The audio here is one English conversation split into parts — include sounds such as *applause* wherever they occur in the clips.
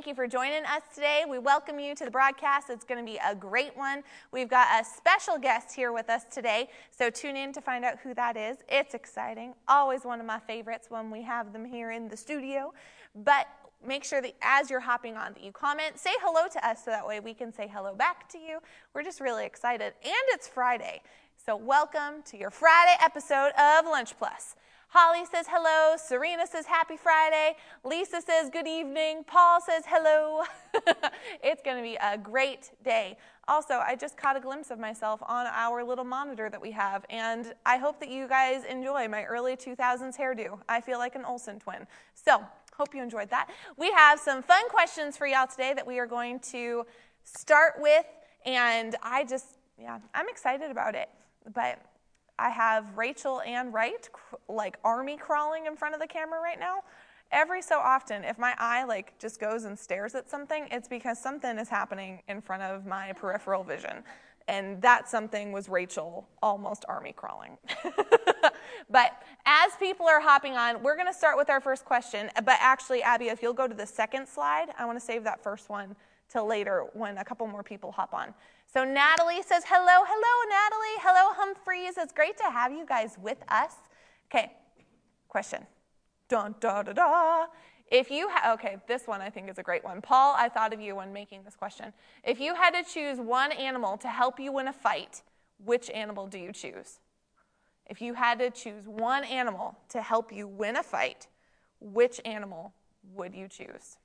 Thank you for joining us today. We welcome you to the broadcast. It's going to be a great one. We've got a special guest here with us today, so tune in to find out who that is. It's exciting. Always one of my favorites when we have them here in the studio. But make sure that as you're hopping on that you comment, say hello to us so that way we can say hello back to you. We're just really excited. And it's Friday. So welcome to your Friday episode of Lunch Plus. Holly says hello. Serena says happy Friday. Lisa says good evening. Paul says hello. *laughs* it's going to be a great day. Also, I just caught a glimpse of myself on our little monitor that we have, and I hope that you guys enjoy my early 2000s hairdo. I feel like an Olsen twin. So, hope you enjoyed that. We have some fun questions for y'all today that we are going to start with, and I just, yeah, I'm excited about it. But I have Rachel and Wright like army crawling in front of the camera right now. Every so often, if my eye like just goes and stares at something, it's because something is happening in front of my peripheral vision. And that something was Rachel almost army crawling. *laughs* but as people are hopping on, we're going to start with our first question. But actually, Abby, if you'll go to the second slide, I want to save that first one till later when a couple more people hop on. So Natalie says, hello, hello, Natalie. Hello, Humphreys. It's great to have you guys with us. Okay, question. Dun, da, da, da. If you ha- okay, this one I think is a great one. Paul, I thought of you when making this question. If you had to choose one animal to help you win a fight, which animal do you choose? If you had to choose one animal to help you win a fight, which animal would you choose?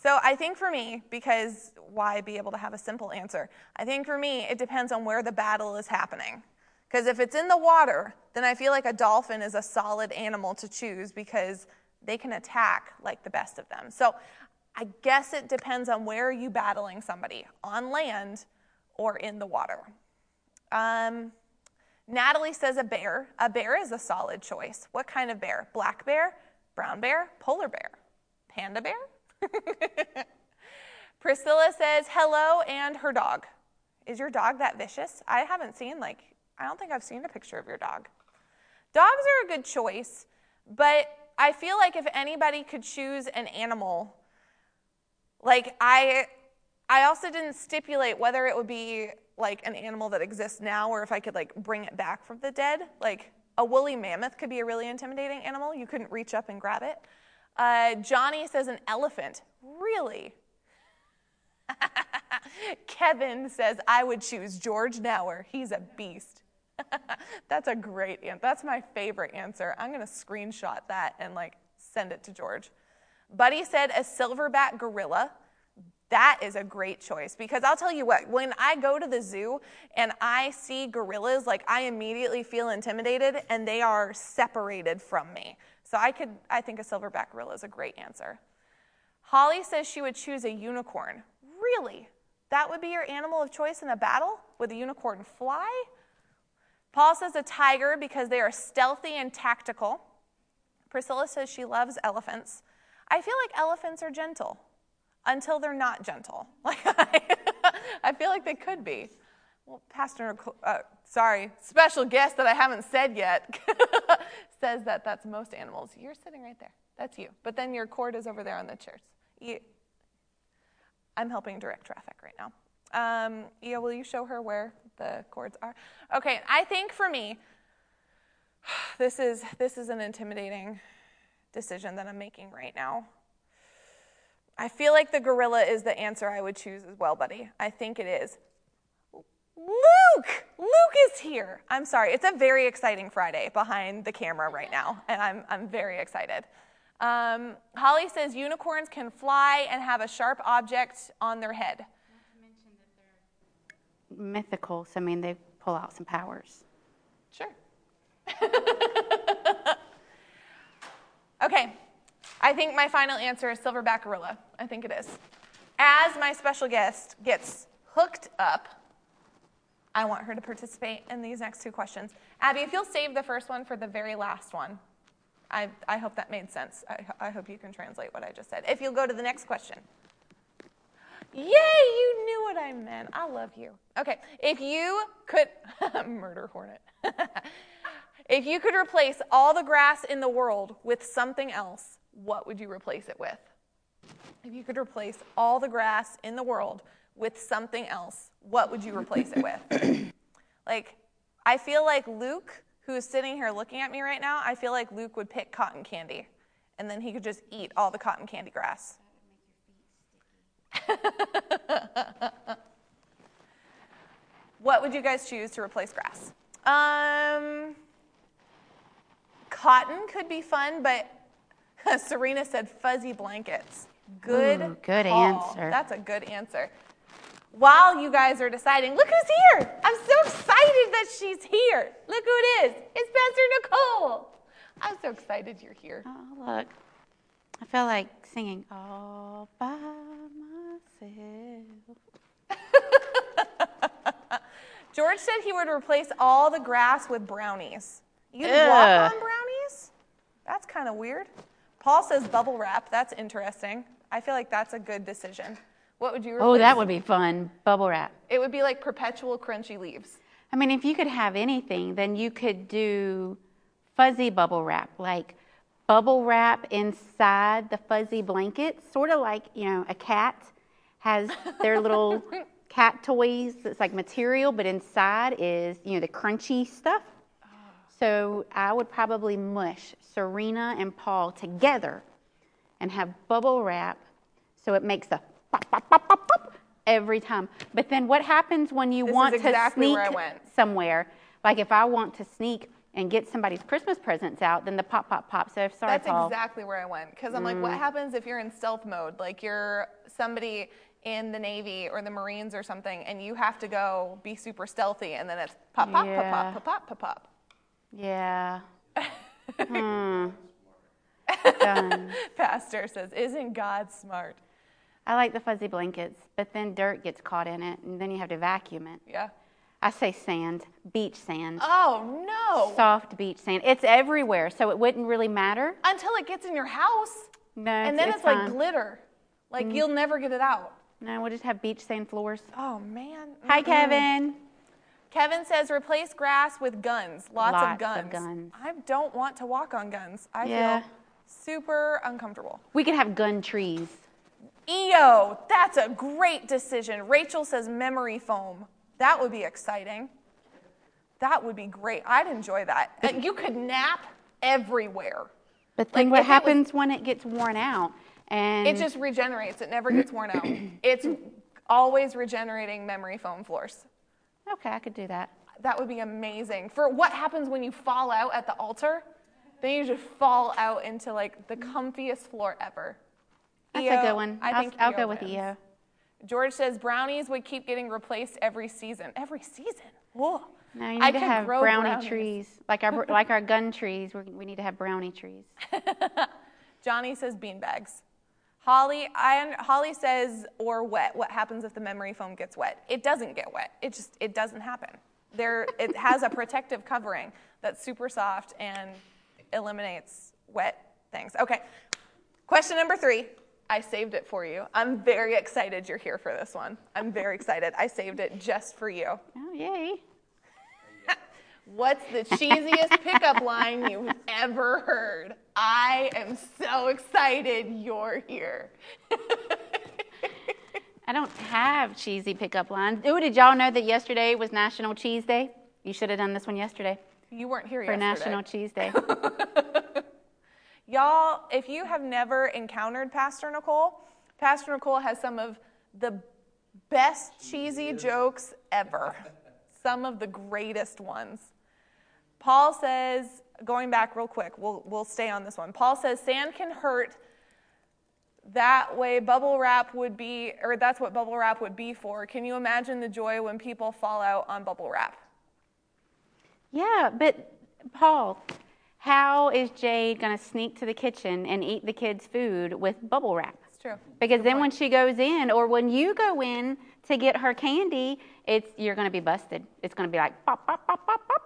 So I think for me, because why be able to have a simple answer? I think for me, it depends on where the battle is happening. Because if it's in the water, then I feel like a dolphin is a solid animal to choose because they can attack like the best of them. So I guess it depends on where are you battling somebody, on land or in the water. Um, Natalie says a bear. A bear is a solid choice. What kind of bear? Black bear, brown bear, polar bear, panda bear? *laughs* Priscilla says hello and her dog. Is your dog that vicious? I haven't seen, like, I don't think I've seen a picture of your dog. Dogs are a good choice, but I feel like if anybody could choose an animal, like, I. I also didn't stipulate whether it would be like an animal that exists now or if I could like bring it back from the dead. Like a woolly mammoth could be a really intimidating animal. You couldn't reach up and grab it. Uh, Johnny says an elephant. Really? *laughs* Kevin says I would choose George Nauer. He's a beast. *laughs* That's a great answer. That's my favorite answer. I'm going to screenshot that and like send it to George. Buddy said a silverback gorilla. That is a great choice because I'll tell you what, when I go to the zoo and I see gorillas, like I immediately feel intimidated and they are separated from me. So I could, I think a silverback gorilla is a great answer. Holly says she would choose a unicorn. Really? That would be your animal of choice in a battle? Would the unicorn fly? Paul says a tiger because they are stealthy and tactical. Priscilla says she loves elephants. I feel like elephants are gentle until they're not gentle. *laughs* Like I, I feel like they could be. Well, Pastor, uh, sorry, special guest that I haven't said yet *laughs* says that that's most animals. You're sitting right there. That's you. But then your cord is over there on the chairs. I'm helping direct traffic right now. Um, yeah, will you show her where the cords are? Okay, I think for me, *sighs* this is this is an intimidating decision that I'm making right now. I feel like the gorilla is the answer I would choose as well, buddy. I think it is. Luke! Luke is here. I'm sorry. It's a very exciting Friday behind the camera right now, and I'm, I'm very excited. Um, Holly says unicorns can fly and have a sharp object on their head. Mythical, so I mean, they pull out some powers. Sure. *laughs* okay, I think my final answer is silverback gorilla. I think it is. As my special guest gets hooked up, I want her to participate in these next two questions. Abby, if you'll save the first one for the very last one, I, I hope that made sense. I, I hope you can translate what I just said. If you'll go to the next question. Yay, you knew what I meant. I love you. Okay, if you could, *laughs* murder hornet. *laughs* if you could replace all the grass in the world with something else, what would you replace it with? If you could replace all the grass in the world with something else, what would you replace it with? *clears throat* like, I feel like Luke, who is sitting here looking at me right now, I feel like Luke would pick cotton candy, and then he could just eat all the cotton candy grass. *laughs* what would you guys choose to replace grass? Um, cotton could be fun, but *laughs* Serena said fuzzy blankets. Good. Ooh, good call. answer. That's a good answer. While you guys are deciding, look who's here. I'm so excited that she's here. Look who it is. It's Pastor Nicole. I'm so excited you're here. Oh, look. I feel like singing all by myself. *laughs* George said he would replace all the grass with brownies. You'd Ugh. walk on brownies? That's kind of weird. Paul says bubble wrap. That's interesting. I feel like that's a good decision. What would you replace? Oh, that would be fun. Bubble wrap. It would be like perpetual crunchy leaves. I mean, if you could have anything, then you could do fuzzy bubble wrap, like bubble wrap inside the fuzzy blanket, sort of like, you know, a cat has their little *laughs* cat toys that's like material, but inside is, you know, the crunchy stuff. So I would probably mush Serena and Paul together and have bubble wrap so it makes a pop, pop, pop, pop, pop every time. But then what happens when you This want exactly to sneak somewhere? Like if I want to sneak and get somebody's Christmas presents out, then the pop, pop, pop. So sorry, That's Paul. exactly where I went. Because I'm like, what Mm. happens if you're in stealth mode? Like you're somebody in the Navy or the Marines or something, and you have to go be super stealthy, and then it's pop, pop, Yeah. pop, pop, pop, pop, pop. Yeah. hmm. Done. Pastor says, Isn't God smart? I like the fuzzy blankets, but then dirt gets caught in it, and then you have to vacuum it. Yeah. I say sand, beach sand, Oh, no. soft beach sand. It's everywhere, so it wouldn't really matter. Until it gets in your house. No, and then it's, like fine. glitter. Like Mm. you'll never get it out. no, we'll just have beach sand floors. Oh, man. Hi, Mm-mm. Kevin. Kevin says replace grass with guns. Lots, Lots of, of guns. guns. I don't want to walk on guns. I Yeah. feel super uncomfortable. We could have gun trees. EO, that's a great decision. Rachel says memory foam. That would be exciting. That would be great. I'd enjoy that. And you could nap everywhere. But then Like, what if it was- happens when it gets worn out? And It just regenerates. It never gets worn out. *clears throat* It's always regenerating memory foam floors. okay, I could do that. That would be amazing. For what happens when you fall out at the altar? Then you just fall out into like the comfiest floor ever. That's EO, a good one. I I'll, think I'll EO go with wins. EO. George says brownies would keep getting replaced every season. Every season? Whoa. No, you I need to have brownie brownies. trees, like our *laughs* like our gun trees. we we need to have brownie trees. *laughs* Johnny says beanbags. Holly, I, Holly says or wet. What happens if the memory foam gets wet? It doesn't get wet. It just it doesn't happen. There, it has a protective covering that's super soft and eliminates wet things. Okay, Question number three. I saved it for you. I'm very excited you're here for this one. I'm very excited. I saved it just for you. Oh, yay. What's the cheesiest pickup line you've ever heard? I am so excited you're here. I don't have cheesy pickup lines. Ooh, did y'all know that yesterday was National Cheese Day? You should have done this one yesterday You weren't here yesterday. for yesterday. National Cheese Day. *laughs* Y'all, if you have never encountered Pastor Nicole, Pastor Nicole has some of the best cheesy jokes ever. *laughs* Some of the greatest ones. Paul says, going back real quick, we'll, we'll stay on this one. Paul says, sand can hurt. That way, bubble wrap would be, or that's what bubble wrap would be for. Can you imagine the joy when people fall out on bubble wrap? yeah, but Paul, how is Jade going to sneak to the kitchen and eat the kids' food with bubble wrap? It's true. Because then when she goes in, or when you go in to get her candy, it's you're going to be busted. It's going to be like pop, pop, pop, pop, pop.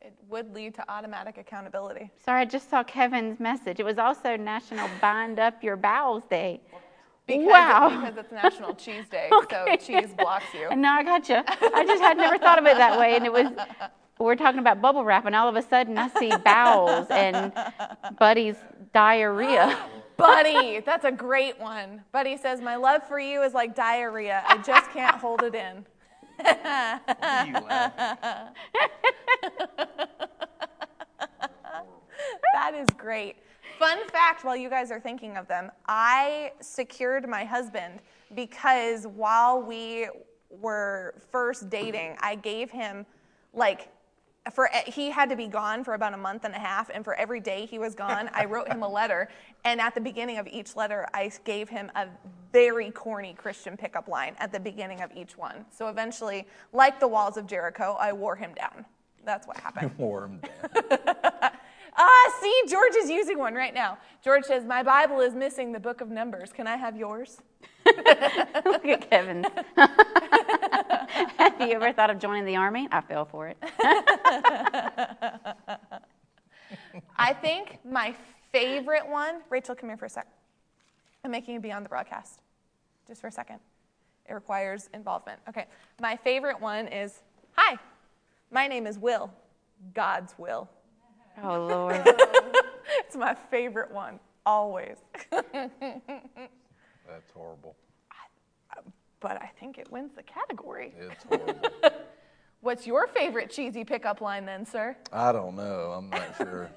It would lead to automatic accountability. Sorry, I just saw Kevin's message. It was also National *laughs* Bind Up Your Bowels Day. Because, wow. because it's National Cheese Day, *laughs* Okay. so cheese blocks you. Now I got you. I just had never thought of it that way, and it was. *laughs* We're talking about bubble wrap, and all of a sudden I see bowels and *laughs* Buddy's diarrhea. Buddy, that's a great one. Buddy says, My love for you is like diarrhea. I just can't hold it in. *laughs* That is great. Fun fact while you guys are thinking of them, I secured my husband because while we were first dating, I gave him like for he had to be gone for about a month and a half and for every day he was gone i wrote him a letter *laughs* and at the beginning of each letter i gave him a very corny christian pickup line at the beginning of each one so eventually like the walls of jericho i wore him down that's what happened *laughs* Warm down. *laughs* Ah, see, George is using one right now. George says, My Bible is missing the book of Numbers. Can I have yours? *laughs* Look at Kevin. *laughs* Have you ever thought of joining the army? I fell for it. *laughs* I think my favorite one, Rachel, come here for a sec. I'm making you be on the broadcast just for a second. It requires involvement. Okay, my favorite one is Hi, my name is Will. God's will. Oh Lord. It's my favorite one, always. That's horrible. but I think it wins the category. It's *laughs* horrible. What's your favorite cheesy pickup line then, sir? I don't know. I'm not sure.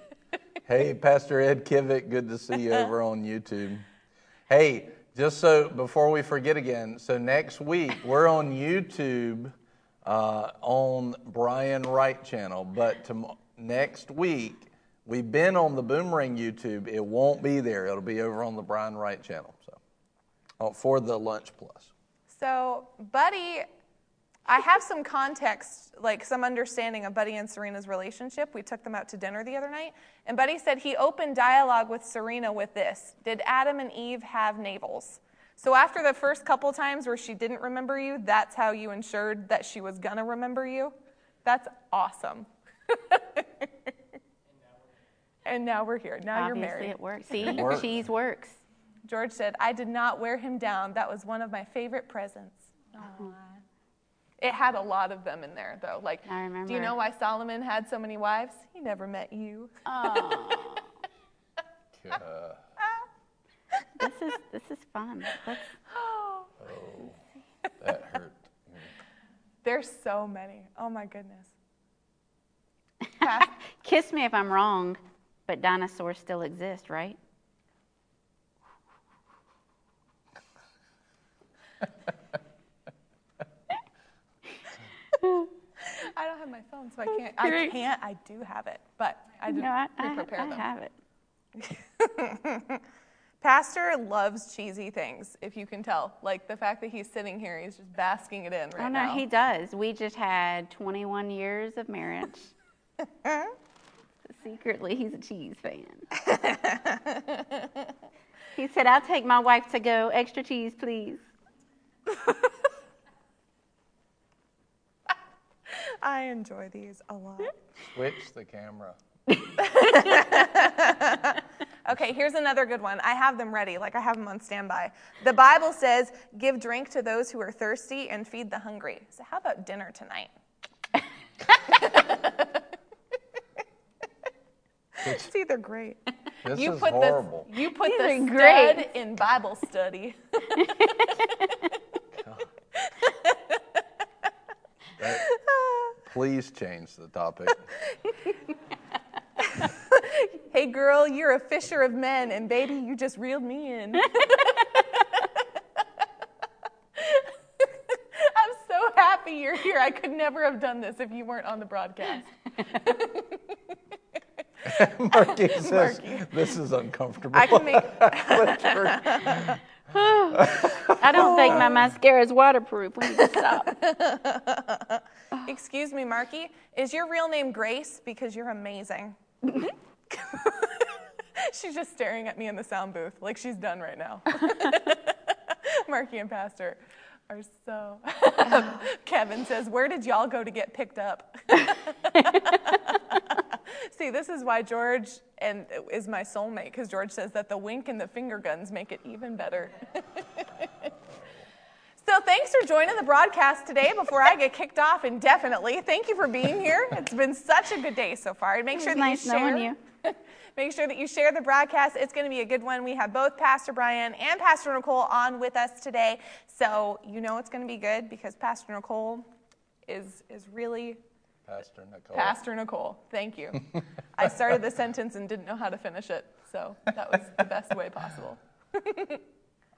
hey, Pastor Ed Kivik, good to see you over on YouTube. Hey, just so before we forget again, so next week we're on YouTube uh, on Brian Wright channel, but tom- next week we've been on the Boomerang YouTube. It won't be there. It'll be over on the Brian Wright channel. So uh, for the Lunch Plus. So, Buddy, I have some context, like some understanding of Buddy and Serena's relationship. We took them out to dinner the other night, and Buddy said he opened dialogue with Serena with this Did Adam and Eve have navels? So, after the first couple times where she didn't remember you, that's how you ensured that she was gonna remember you? That's awesome. *laughs* and now we're here. Now you're Obviously, married. it works. *laughs* See, works. cheese works. George said, I did not wear him down. That was one of my favorite presents. It had a lot of them in there, though. Like, I do you know why Solomon had so many wives? He never met you. Oh, *laughs* this is this is fun. Let's, *gasps* oh, that hurt. There's so many. Oh my goodness. *laughs* Kiss me if I'm wrong, but dinosaurs still exist, right? I don't have my phone, so I can't. I can't. I do have it, but I didn't No, I, I, prepare I them. have it. *laughs* Pastor loves cheesy things, if you can tell. Like the fact that he's sitting here, he's just basking it in oh, right oh no, now. he does. We just had 21 years of marriage. *laughs* Secretly, he's a cheese fan. *laughs* he said, "I'll take my wife to go. Extra cheese, please." I enjoy these a lot. Switch the camera. *laughs* Okay, here's another good one. I have them ready, like I have them on standby. The Bible says, Give drink to those who are thirsty and feed the hungry. So, how about dinner tonight? it's either great. This you is put horrible. the you put These the stud great. in Bible study. *laughs* Please change the topic. *laughs* hey girl, you're a fisher of men, and baby, you just reeled me in. *laughs* I'm so happy you're here. I could never have done this if you weren't on the broadcast. *laughs* Marky says, Marky. This is uncomfortable. I can make I don't think my oh. mascara is waterproof. We need to stop. *laughs* Excuse me, Marky. Is your real name Grace? Because you're amazing. Mm-hmm. *laughs* she's just staring at me in the sound booth like she's done right now. *laughs* Marky and Pastor are so. Kevin says, Where did y'all go to get picked up? See, this is why George and is my soulmate because George says that the wink and the finger guns make it even better. So thanks for joining the broadcast today before I get kicked off indefinitely. Thank you for being here. It's been such a good day so far. And make sure was that nice you share. knowing you. make sure that you share the broadcast. It's going to be a good one. We have both Pastor Brian and Pastor Nicole on with us today. So you know it's going to be good because Pastor Nicole is is really Pastor Nicole. Pastor Nicole. Thank you. I started the sentence and didn't know how to finish it. So that was the best way possible. *laughs*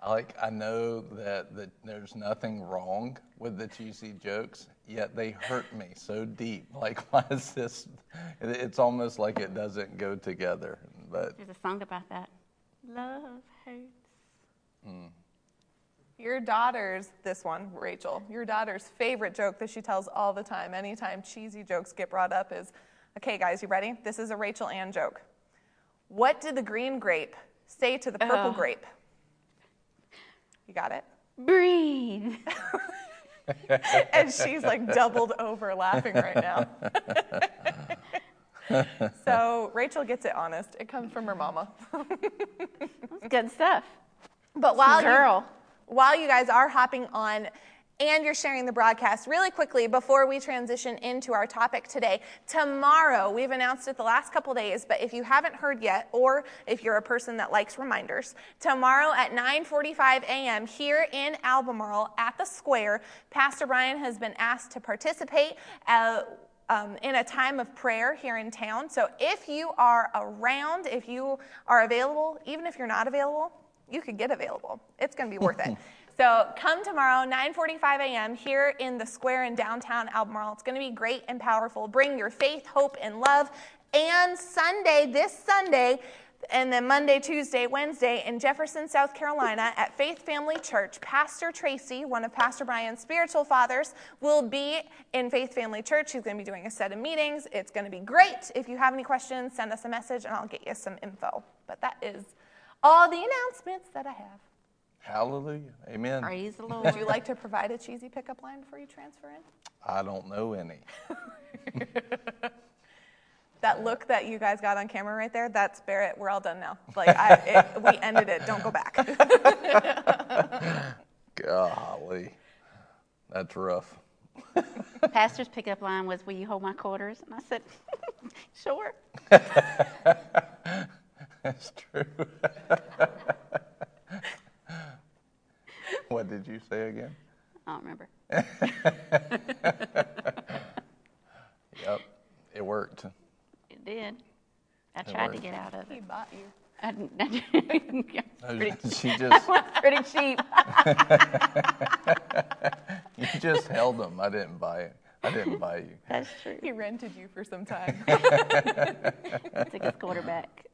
Like I know that, that there's nothing wrong with the cheesy jokes, yet they hurt me so deep. *laughs* Like why is this? It's almost like it doesn't go together. But There's a song about that. Love hurts. Mm. Your daughter's, this one, Rachel, your daughter's favorite joke that she tells all the time, anytime cheesy jokes get brought up, is okay, guys, you ready? This is a Rachel Ann joke. What did the green grape say to the purple Oh. grape? You got it? Breathe. *laughs* And she's like doubled over laughing right now. *laughs* so Rachel gets it honest. It comes from her mama. That's good stuff. But while you- Girl. while you guys are hopping on and you're sharing the broadcast, really quickly before we transition into our topic today, tomorrow we've announced it the last couple days, but if you haven't heard yet, or if you're a person that likes reminders, tomorrow at 9:45 a.m. here in Albemarle at the Square, Pastor Brian has been asked to participate. Uh, um, in a time of prayer here in town. So if you are around, if you are available, even if you're not available, you could get available. It's going to be worth it. *laughs* So come tomorrow, 9:45 a.m. here in the square in downtown Albemarle. It's going to be great and powerful. Bring your faith, hope, and love. And Sunday, this Sunday, and then Monday, Tuesday, Wednesday in Jefferson, South Carolina at Faith Family Church, Pastor Tracy, one of Pastor Brian's spiritual fathers, will be in Faith Family Church. He's going to be doing a set of meetings. It's going to be great. If you have any questions, send us a message and I'll get you some info. But that is all the announcements that I have. Hallelujah, amen. Praise the Would you like to provide a cheesy pickup line before you transfer in? I don't know any. *laughs* That look that you guys got on camera right there, that's Barrett. We're all done now. Like, I, it, we ended it. Don't go back. *laughs* Golly, that's rough. *laughs* Pastor's pickup line was, Will you hold my quarters? And I said, Sure. That's true. *laughs* what did you say again? I don't remember. *laughs* *laughs* Yep, it worked. It did. I tried to get out of it. he bought you. I, didn't I, oh, pretty, she just pretty cheap. you just held them. I didn't buy it. I didn't buy you. That's true. He rented you for some time. Took his quarterback.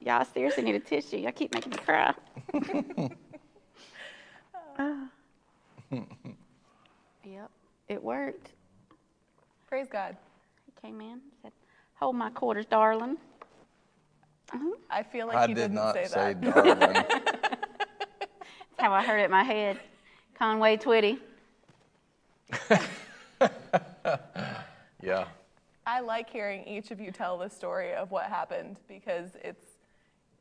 Y'all seriously need a tissue. Y'all keep making me cry. Ah. *laughs* yep, it worked. Praise God. He came in, said, "Hold my quarters, darling." I feel like I he did didn't not say, say that. darling. *laughs* That's how I heard it in my head. Conway Twitty. *laughs* yeah, I like hearing each of you tell the story of what happened because it's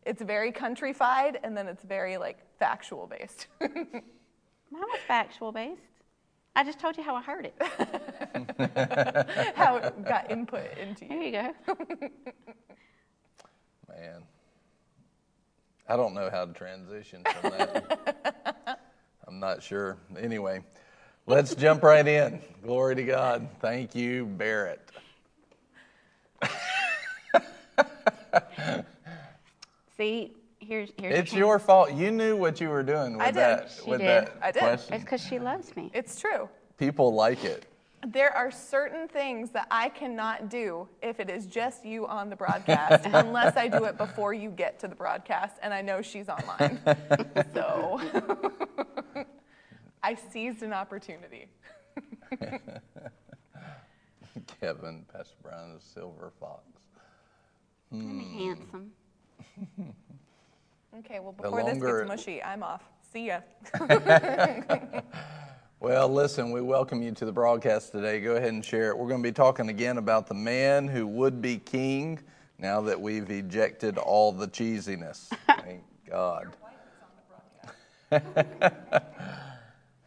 it's very countryfied and then it's very like factual based. Mine was factual based. I just told you how I heard it. *laughs* How it got input into Here you. you go. Man, I don't know how to transition from that. *laughs* I'm not sure. Anyway, let's jump right in. Glory to God. Thank you, Barrett. See, here's here's. It's your fault. You knew what you were doing with I did. that. She with did. that I did. question. It's because she loves me. It's true. People like it. There are certain things that I cannot do if it is just you on the broadcast, *laughs* unless I do it before you get to the broadcast, and I know she's online. *laughs* so *laughs* I seized an opportunity. Kevin, Pastor Brown is silver fox. I'm hmm. handsome. Okay, well, before this gets mushy, I'm off. See ya. *laughs* Well, listen, we welcome you to the broadcast today. Go ahead and share it. We're going to be talking again about the man who would be king now that we've ejected all the cheesiness. *laughs* Thank God. *laughs*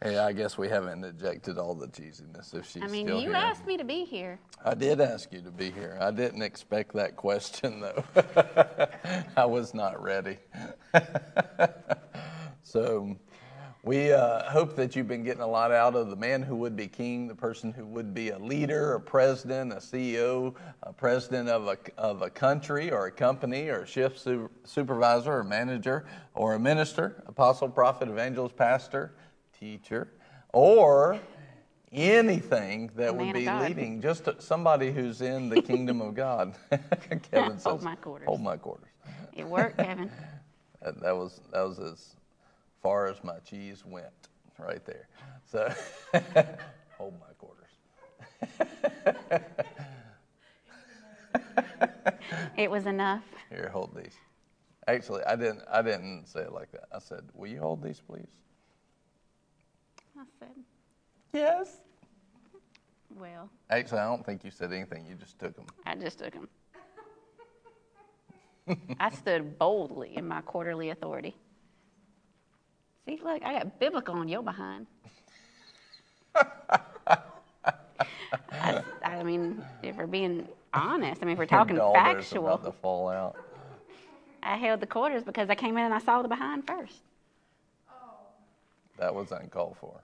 hey, I guess we haven't ejected all the cheesiness if she's still here, I mean, still you here. asked me to be here. I did ask you to be here. I didn't expect that question, though. *laughs* I was not ready. *laughs* so, we uh, hope that you've been getting a lot out of the man who would be king, the person who would be a leader, a president, a CEO, a president of a, of a country or a company or a shift su- supervisor or manager or a minister, apostle, prophet, evangelist, pastor, teacher, or anything that would be leading, just somebody who's in the *laughs* kingdom of God. *laughs* Kevin says, Hold my quarters. Hold my quarters. It worked, Kevin. *laughs* That, that was that was as far as my cheese went, right there. So, hold my quarters. It was enough. Here, hold these. Actually, I didn't. I didn't say it like that. I said, "Will you hold these, please?" I said, Yes. well, Actually, I don't think you said anything. You just took them. I just took him. I stood boldly in my quarterly authority. See, look, I got biblical on your behind. I, I mean, if we're being honest, I mean, if we're talking Your factual, about to fall out. I held the quarters because I came in and I saw the behind first. That was uncalled for.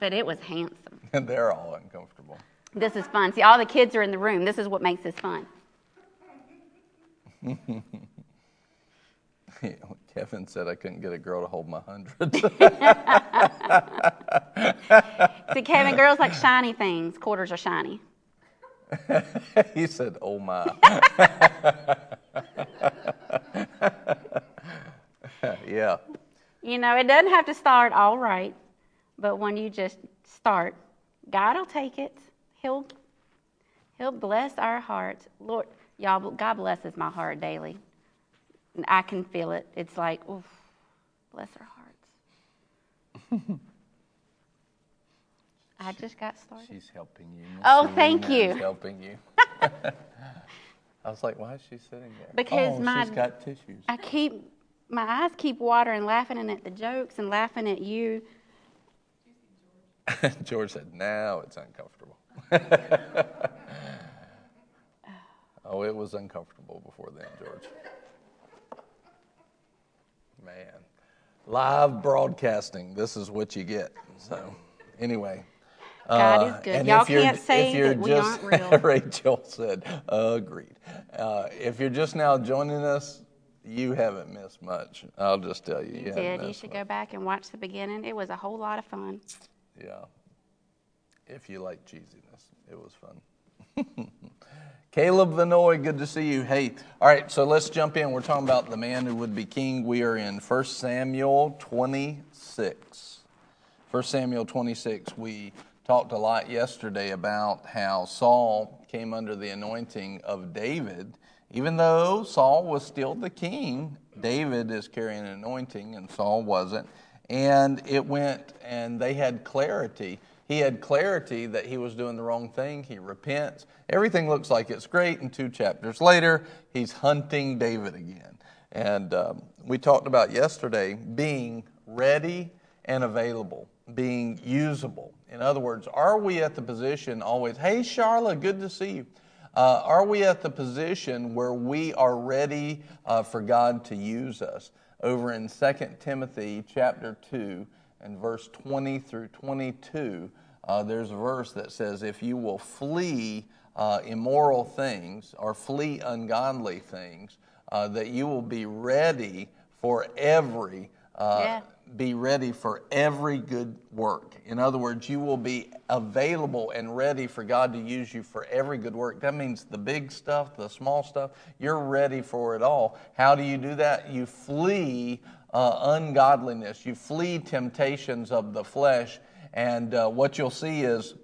But it was handsome. *laughs* And they're all uncomfortable. This is fun. See, all the kids are in the room. This is what makes this fun. *laughs* Kevin said I couldn't get a girl to hold my hundreds. *laughs* See, Kevin, girls like shiny things. Quarters are shiny. he said, "Oh my." yeah. You know, it doesn't have to start all right, but when you just start, God will take it. He'll He'll bless our hearts. Lord, y'all, God blesses my heart daily. And I can feel it. It's like, oof, bless our hearts. *laughs* I just got started. She's helping you. Miss Oh, thank Serena is you. helping you. *laughs* *laughs* I was like, why is she sitting there? Because oh, my- she's got tissues. I keep my eyes keep watering, laughing at the jokes and laughing at you. *laughs* George said, now it's uncomfortable. *laughs* oh, it was uncomfortable before then, George. Man. Live broadcasting, this is what you get. So, anyway. God Uh, is good. and Y'all can't say that we just- aren't real. *laughs* Rachel said, agreed. Uh, if you're just now joining us, you haven't missed much. I'll just tell you. You, You did. You should much. go back and watch the beginning. It was a whole lot of fun. Yeah. If you like cheesiness, it was fun. *laughs* Caleb Vanoy, good to see you. Hey, all right, so let's jump in. We're talking about the man who would be king. We are in 1 Samuel 26. 1 Samuel 26, we talked a lot yesterday about how Saul came under the anointing of David. Even though Saul was still the king, David is carrying an anointing and Saul wasn't. And it went, and they had clarity. He had clarity that he was doing the wrong thing. He repents. Everything looks like it's great. And two chapters later, he's hunting David again. And um, we talked about yesterday being ready and available, being usable. In other words, are we at the position always, hey, Charlotte, good to see you? Uh, are we at the position where we are ready uh, for God to use us? Over in 2 Timothy chapter 2 and verse 20 through 22, uh, there's a verse that says, If you will flee uh, immoral things or flee ungodly things, uh, that you will be ready for every uh, Yeah. Be ready for every good work. In other words, you will be available and ready for God to use you for every good work. That means the big stuff, the small stuff, you're ready for it all. How do you do that? You flee uh, ungodliness, you flee temptations of the flesh, and uh, what you'll see is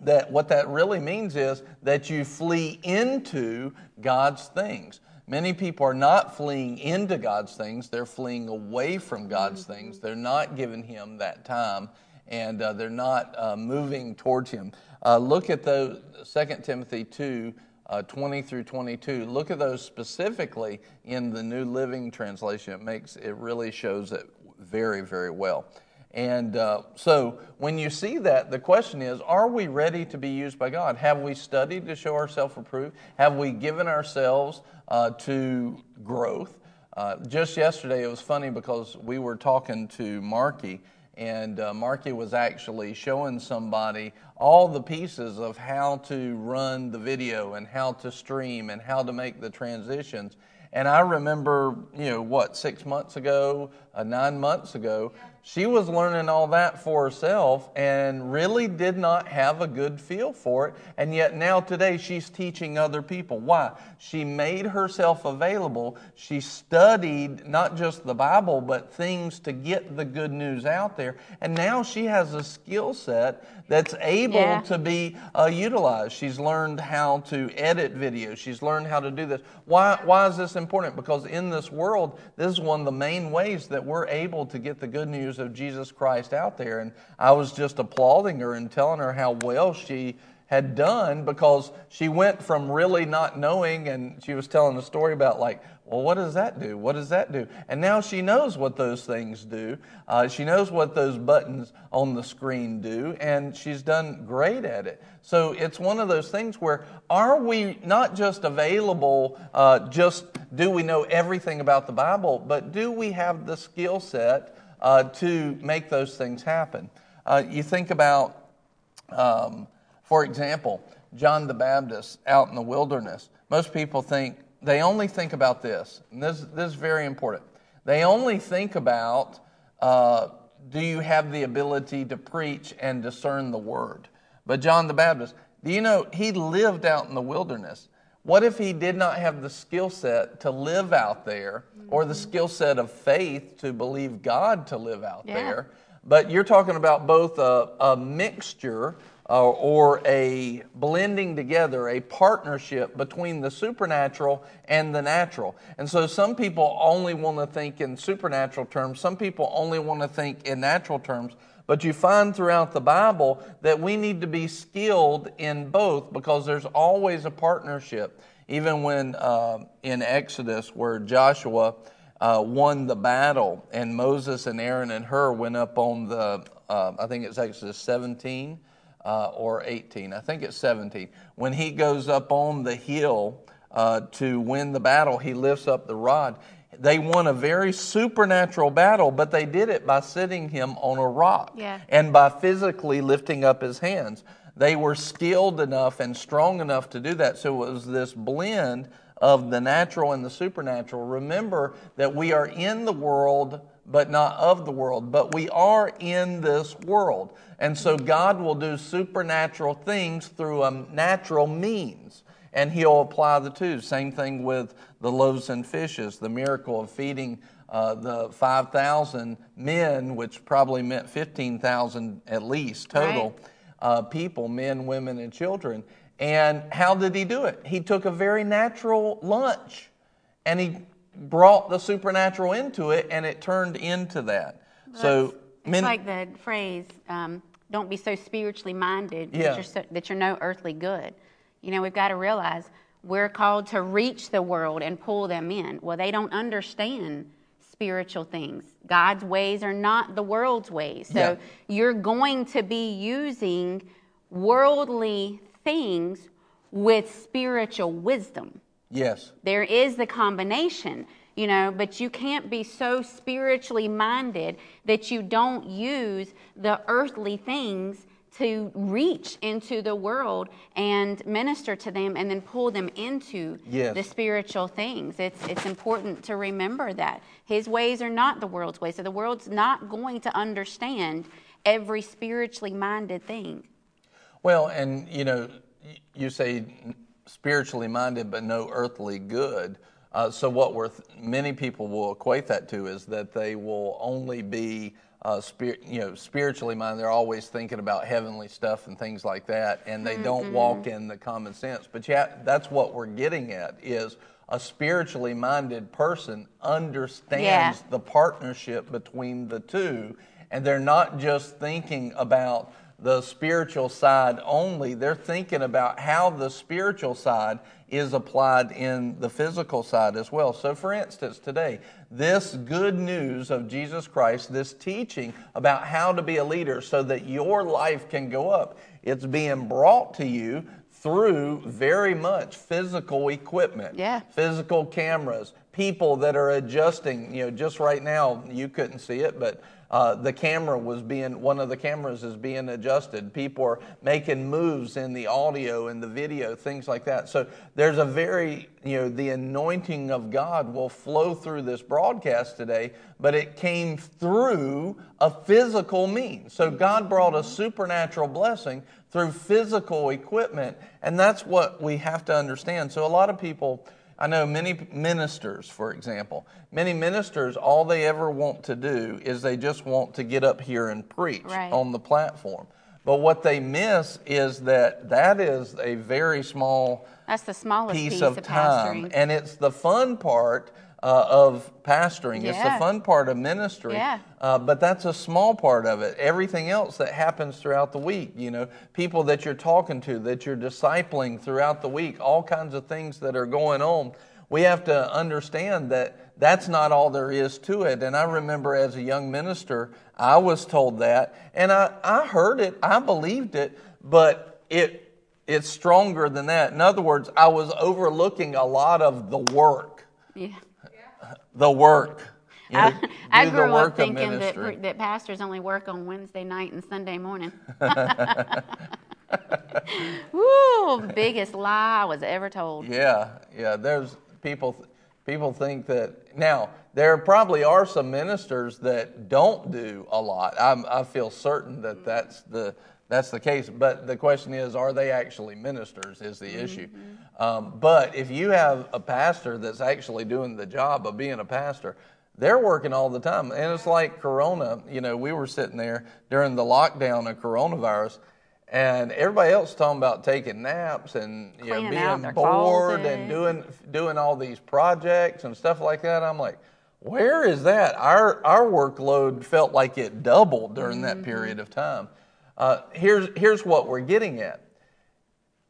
that what that really means is that you flee into God's things. Many people are not fleeing into God's things, they're fleeing away from God's things. They're not giving Him that time and uh, they're not uh, moving towards Him. Uh, look at those, 2 Timothy 2. Uh, 20 through 22. Look at those specifically in the New Living Translation. It makes it really shows it very, very well. And uh, so when you see that, the question is are we ready to be used by God? Have we studied to show ourselves approved? Have we given ourselves uh, to growth? Uh, just yesterday, it was funny because we were talking to Marky, and uh, Marky was actually showing somebody all the pieces of how to run the video and how to stream and how to make the transitions. And I remember, you know, what, six months ago, uh, nine months ago, she was learning all that for herself and really did not have a good feel for it. And yet now today she's teaching other people. Why? She made herself available. She studied not just the Bible, but things to get the good news out there. And now she has a skill set that's able Yeah. to be uh, utilized. She's learned how to edit videos. She's learned how to do this. Why, why is this important? Because in this world, this is one of the main ways that we're able to get the good news of Jesus Christ out there. And I was just applauding her and telling her how well she had done because she went from really not knowing and she was telling a story about like well what does that do? What does that do? And now she knows what those things do. Uh, she knows what those buttons on the screen do and she's done great at it. So it's one of those things where are we not just available uh, just do we know everything about the bible but do we have the skill set uh, to make those things happen? Uh, you think about um, for example, John the Baptist out in the wilderness, most people think, they only think about this, and this, this is very important. They only think about uh, do you have the ability to preach and discern the word? But John the Baptist, do you know he lived out in the wilderness? What if he did not have the skill set to live out there or the skill set of faith to believe God to live out Yeah. there? But you're talking about both a, a mixture uh, or a blending together, a partnership between the supernatural and the natural. And so some people only want to think in supernatural terms, some people only want to think in natural terms. But you find throughout the Bible that we need to be skilled in both because there's always a partnership. Even when uh, in Exodus, where Joshua uh, won the battle, and Moses and Aaron and Hur went up on the, uh, I think it's Exodus 17 uh, or 18. I think it's 17. When he goes up on the hill uh, to win the battle, he lifts up the rod. They won a very supernatural battle, but they did it by sitting him on a rock Yeah. and by physically lifting up his hands. They were skilled enough and strong enough to do that. So it was this blend of the natural and the supernatural. Remember that we are in the world, but not of the world, but we are in this world. And so God will do supernatural things through a natural means and he'll apply the two. Same thing with the loaves and fishes, the miracle of feeding uh, the 5,000 men, which probably meant 15,000 at least total Right. uh, people, men, women, and children. And how did he do it? He took a very natural lunch and he brought the supernatural into it and it turned into that. so, It's men- like the phrase, um, don't be so spiritually minded Yeah. that, you're so, that you're no earthly good. You know, we've got to realize we're called to reach the world and pull them in. Well, they don't understand spiritual things. God's ways are not the world's ways. So Yeah. you're going to be using worldly things with spiritual wisdom. Yes. There is the combination, you know, but you can't be so spiritually minded that you don't use the earthly things to reach into the world and minister to them and then pull them into Yes. the spiritual things. It's it's important to remember that. His ways are not the world's ways. So the world's not going to understand every spiritually minded thing. Well, and you know, you say spiritually minded but no earthly good. Uh, so what we're th- many people will equate that to is that they will only be uh, spirit, you know, spiritually minded. They're always thinking about heavenly stuff and things like that, and they don't walk in the common sense. But yeah, that's what we're getting at is a spiritually minded person understands Yeah. the partnership between the two, and they're not just thinking about the spiritual side only. They're thinking about how the spiritual side is applied in the physical side as well. So, for instance, today, this good news of Jesus Christ, this teaching about how to be a leader so that your life can go up, it's being brought to you through very much physical equipment Yeah. physical cameras, people that are adjusting. You know, just right now, you couldn't see it, but uh, the camera was being, one of the cameras is being adjusted. People are making moves in the audio and the video, things like that. So there's a very, you know, the anointing of God will flow through this broadcast today, but it came through a physical means. So God brought a supernatural blessing through physical equipment, and that's what we have to understand. So a lot of people, I know many ministers, for example, many ministers, all they ever want to do is they just want to get up here and preach Right. on the platform. But what they miss is that that is a very small That's the smallest piece, piece, of of time. pastoring. And it's the fun part uh, of pastoring. It's the fun part of ministry. Yeah. Uh, but that's a small part of it. Everything else that happens throughout the week, you know, people that you're talking to, that you're discipling throughout the week, all kinds of things that are going on. We have to understand that that's not all there is to it. And I remember as a young minister, I was told that, and I, I heard it, I believed it, but it it's stronger than that. In other words, I was overlooking a lot of the work, yeah. The work. You know, I, I grew up thinking that, that pastors only work on Wednesday night and Sunday morning. *laughs* *laughs* Woo, biggest lie I was ever told. Yeah, yeah. There's people. People think that now there probably are some ministers that don't do a lot. I'm, I feel certain that that's the that's the case. But the question is, are they actually ministers? Is the issue. Um, but if you have a pastor that's actually doing the job of being a pastor, they're working all the time. And it's like Corona. You know, we were sitting there during the lockdown of coronavirus. And everybody else talking about taking naps and you know, being bored and doing doing all these projects and stuff like that. I'm like, where is that? Our our workload felt like it doubled during that period of time. Uh, here's here's what we're getting at.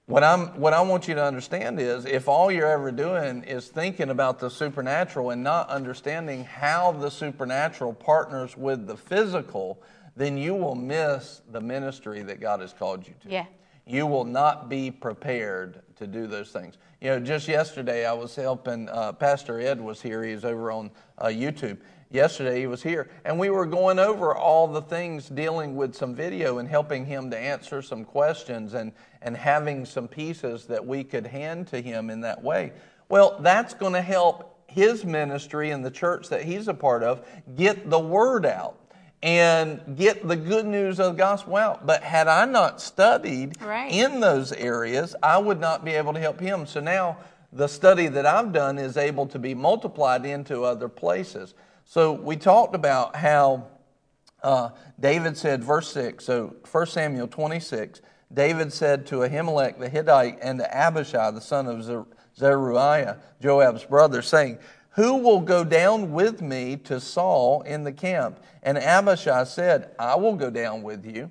What I'm what I want you to understand is if all you're ever doing is thinking about the supernatural and not understanding how the supernatural partners with the physical, then you will miss the ministry that God has called you to Yeah. you will not be prepared to do those things. You know, just yesterday I was helping, uh, Pastor Ed was here, he's over on uh, YouTube. Yesterday he was here, and we were going over all the things dealing with some video and helping him to answer some questions and, and having some pieces that we could hand to him in that way. Well, that's going to help his ministry and the church that he's a part of get the word out and get the good news of the gospel out. But had I not studied Right. in those areas, I would not be able to help him. So now the study that I've done is able to be multiplied into other places. So we talked about how uh, David said, verse 6, so 1 Samuel 26, David said to Ahimelech the Hittite and to Abishai the son of Zer- Zeruiah, Joab's brother, saying, Who will go down with me to Saul in the camp? And Abishai said, I will go down with you.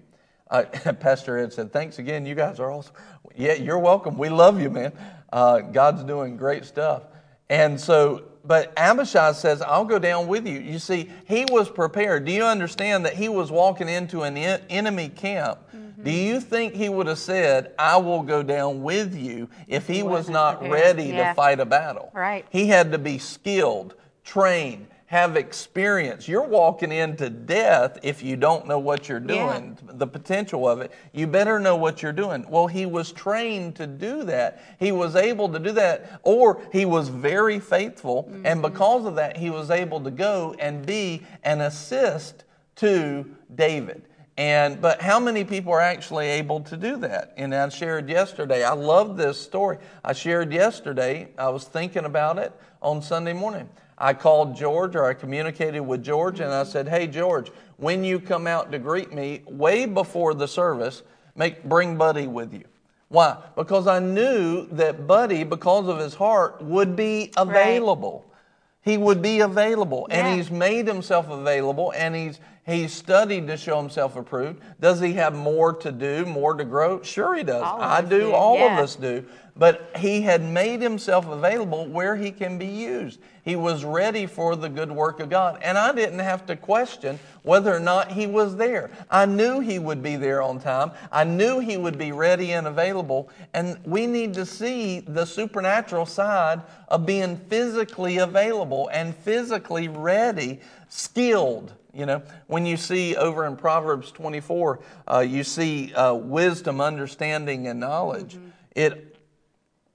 Uh, *laughs* Pastor Ed said, Thanks again. You guys are awesome. Yeah, you're welcome. We love you, man. Uh, God's doing great stuff. And so, but Abishai says, I'll go down with you. You see, he was prepared. Do you understand that he was walking into an en- enemy camp? Mm-hmm. Do you think he would have said, I will go down with you if he was wasn't prepared. ready Yeah. to fight a battle? Right. He had to be skilled, trained, have experience. You're walking into death if you don't know what you're Yeah. doing, the potential of it. You better know what you're doing. Well, he was trained to do that. He was able to do that, or he was very faithful, and because of that, he was able to go and be an assist to David. And but how many people are actually able to do that? And I shared yesterday. I love this story. I shared yesterday. I was thinking about it on Sunday morning. I called George or I communicated with George and I said, "Hey George, when you come out to greet me way before the service, make bring Buddy with you." Why? Because I knew that Buddy because of his heart would be available. He would be available Yeah. and he's made himself available and he's he's studied to show himself approved. Does he have more to do, more to grow? Sure he does. I do, do, all of us do. But he had made himself available where he can be used. He was ready for the good work of God. And I didn't have to question whether or not he was there. I knew he would be there on time. I knew he would be ready and available. And we need to see the supernatural side of being physically available and physically ready, skilled. You know, when you see over in Proverbs 24, uh, you see uh, wisdom, understanding, and knowledge. It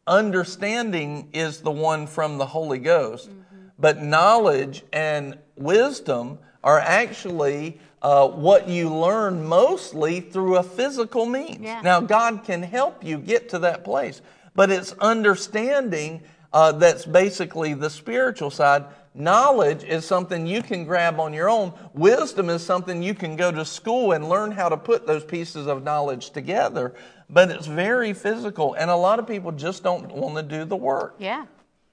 understanding is the one from the Holy Ghost, but knowledge and wisdom are actually uh, what you learn mostly through a physical means. Yeah. Now, God can help you get to that place, but it's understanding uh, that's basically the spiritual side. Knowledge is something you can grab on your own. Wisdom is something you can go to school and learn how to put those pieces of knowledge together. But it's very physical, and a lot of people just don't want to do the work. Yeah.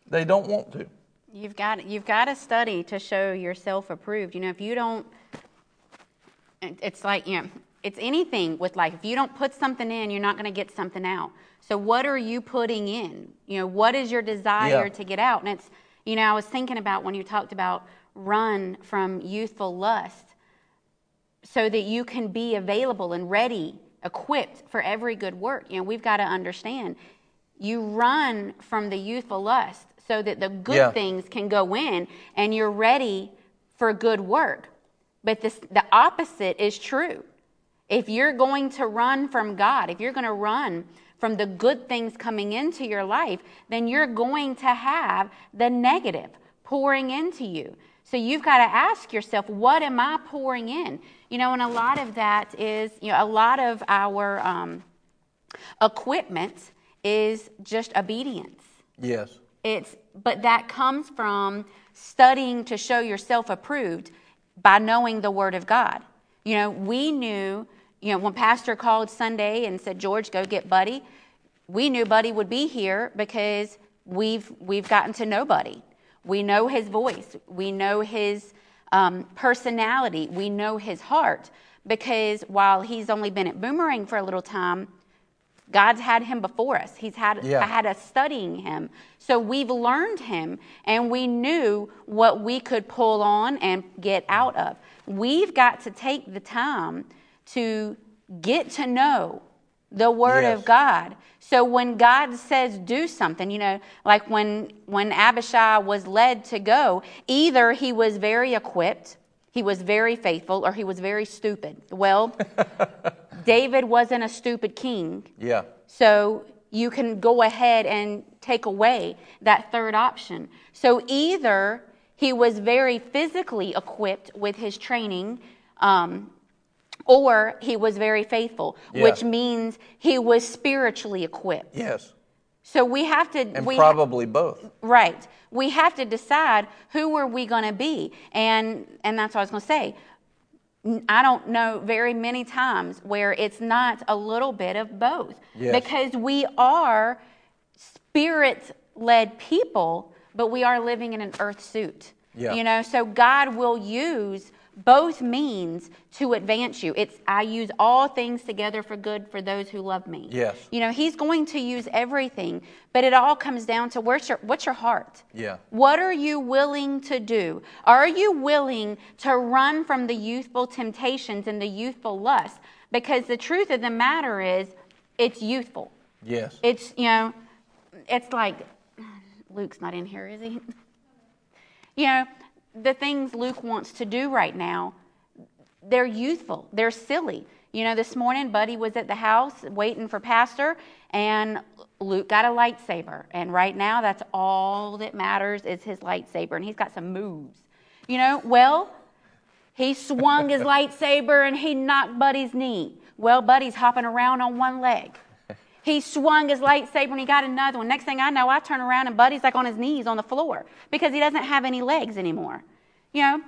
They don't want to. You've got you've got to study to show yourself approved. You know, if you don't, it's like you know, it's anything with life. If you don't put something in, you're not going to get something out. So what are you putting in? You know, what is your desire Yeah. to get out? And it's you know, I was thinking about when you talked about run from youthful lust, so that you can be available and ready, equipped for every good work. You know, we've got to understand. You run from the youthful lust so that the good Yeah. things can go in and you're ready for good work. But this, the opposite is true. If you're going to run from God, if you're going to run from the good things coming into your life, then you're going to have the negative pouring into you. So you've got to ask yourself, what am I pouring in? You know, and a lot of that is, you know, a lot of our um, equipment is just obedience. Yes. It's but that comes from studying to show yourself approved by knowing the word of God. You know, we knew, you know, when pastor called Sunday and said, "George, go get Buddy." We knew Buddy would be here because we've we've gotten to know Buddy. We know his voice. We know his um, personality. We know his heart because while he's only been at Boomerang for a little time, God's had him before us. He's had Yeah. had us studying him. So we've learned him and we knew what we could pull on and get out of. We've got to take the time to get to know the word Yes. of God. So when God says do something, you know, like when when Abishai was led to go, either he was very equipped, he was very faithful, or he was very stupid. Well, *laughs* David wasn't a stupid king. Yeah. So you can go ahead and take away that third option. So either he was very physically equipped with his training, um, or he was very faithful, Yeah. which means he was spiritually equipped. Yes. So we have to. And we probably both. Right. We have to decide who are we going to be, and and that's what I was going to say. I don't know very many times where it's not a little bit of both, Yes. because we are spirit-led people, but we are living in an earth suit. Yeah. You know, so God will use both means to advance you. It's I use all things together for good for those who love me. Yes. You know, he's going to use everything, but it all comes down to where's your what's your heart? Yeah. What are you willing to do? Are you willing to run from the youthful temptations and the youthful lust? Because the truth of the matter is it's youthful. Yes. It's, you know, it's like Luke's not in here, is he? *laughs* You know, the things Luke wants to do right now, they're youthful, they're silly. You know, this morning, Buddy was at the house waiting for Pastor, and Luke got a lightsaber. And right now, that's all that matters is his lightsaber, and he's got some moves. You know, well, he swung his *laughs* lightsaber and he knocked Buddy's knee. Well, Buddy's hopping around on one leg. He swung his lightsaber and he got another one. Next thing I know, I turn around and Buddy's like on his knees on the floor because he doesn't have any legs anymore. You know,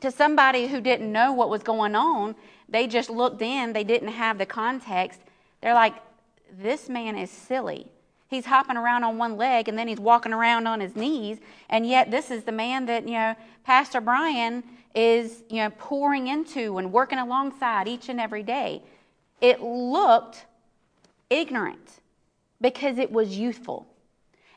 to somebody who didn't know what was going on, they just looked in, they didn't have the context. They're like, this man is silly. He's hopping around on one leg and then he's walking around on his knees, and yet this is the man that, you know, Pastor Brian is, you know, pouring into and working alongside each and every day. It looked ignorant because it was youthful.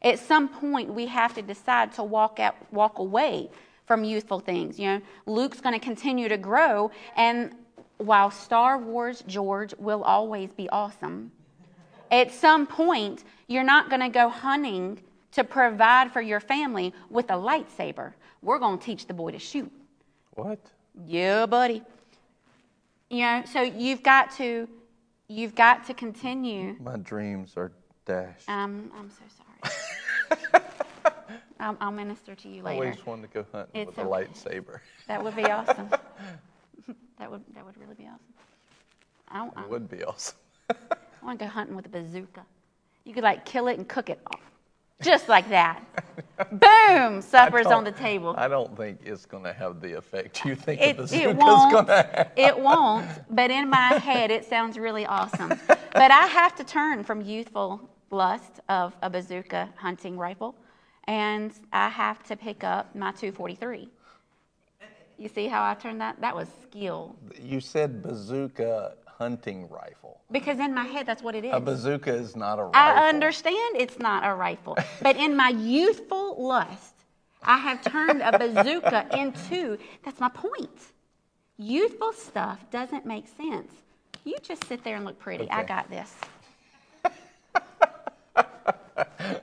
At some point, we have to decide to walk out, walk away from youthful things. You know, Luke's going to continue to grow, and while Star Wars George will always be awesome, at some point, you're not going to go hunting to provide for your family with a lightsaber. We're going to teach the boy to shoot. What? Yeah, buddy. You know, so you've got to you've got to continue. My dreams are dashed. Um, I'm so sorry. *laughs* I'll, I'll minister to you later. I always wanted to go hunting It's with a okay. lightsaber. That would be *laughs* awesome. that would that would really be awesome. I, I, would be awesome. *laughs* I want to go hunting with a bazooka. You could like kill it and cook it off, just like that. *laughs* Boom! Supper's on the table. I don't think it's going to have the effect you think It, the it won't. going to have. It won't. But in my head, it sounds really awesome. *laughs* But I have to turn from youthful lust of a bazooka hunting rifle, and I have to pick up my 243. You see how I turned that? That was skill. You said bazooka hunting rifle. Because in my head, that's what it is. A bazooka is not a rifle. I understand it's not a rifle, but in my youthful lust, I have turned a bazooka *laughs* into. That's my point. Youthful stuff doesn't make sense. You just sit there and look pretty. I got this. *laughs*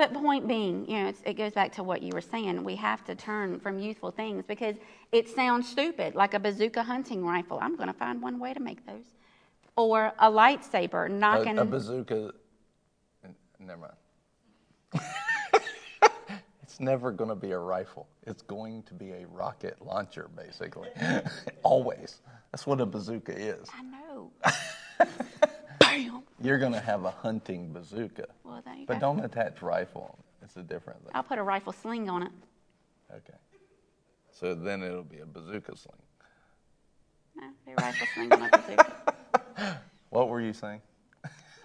But point being, you know, it's, it goes back to what you were saying. We have to turn from youthful things because it sounds stupid, like a bazooka hunting rifle. I'm going to find one way to make those, or a lightsaber A, knocking. a bazooka. Never mind. *laughs* it's never going to be a rifle. It's going to be a rocket launcher, basically. *laughs* Always. That's what a bazooka is. I know. *laughs* Bam. You're going to have a hunting bazooka. Well, there you But go. don't attach rifle. On it. It's a different thing. I'll put a rifle sling on it. Okay. So then it'll be a bazooka sling. No, be a rifle sling on a bazooka. *laughs* What were you saying?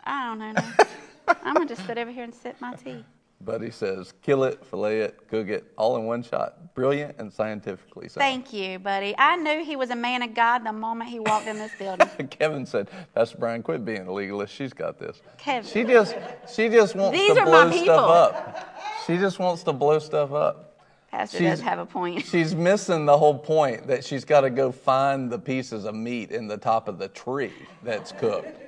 I don't know. No. I'm gonna just sit over here and sip my tea. Buddy says, kill it, fillet it, cook it, all in one shot. Brilliant and scientifically sound. Thank you, buddy. I knew he was a man of God the moment he walked in this building. *laughs* Kevin said, Pastor Brian, quit being a legalist. She's got this. Kevin. She just she just wants These to blow stuff up. She just wants to blow stuff up. Pastor She's- does have a point. *laughs* She's missing the whole point that she's got to go find the pieces of meat in the top of the tree that's cooked.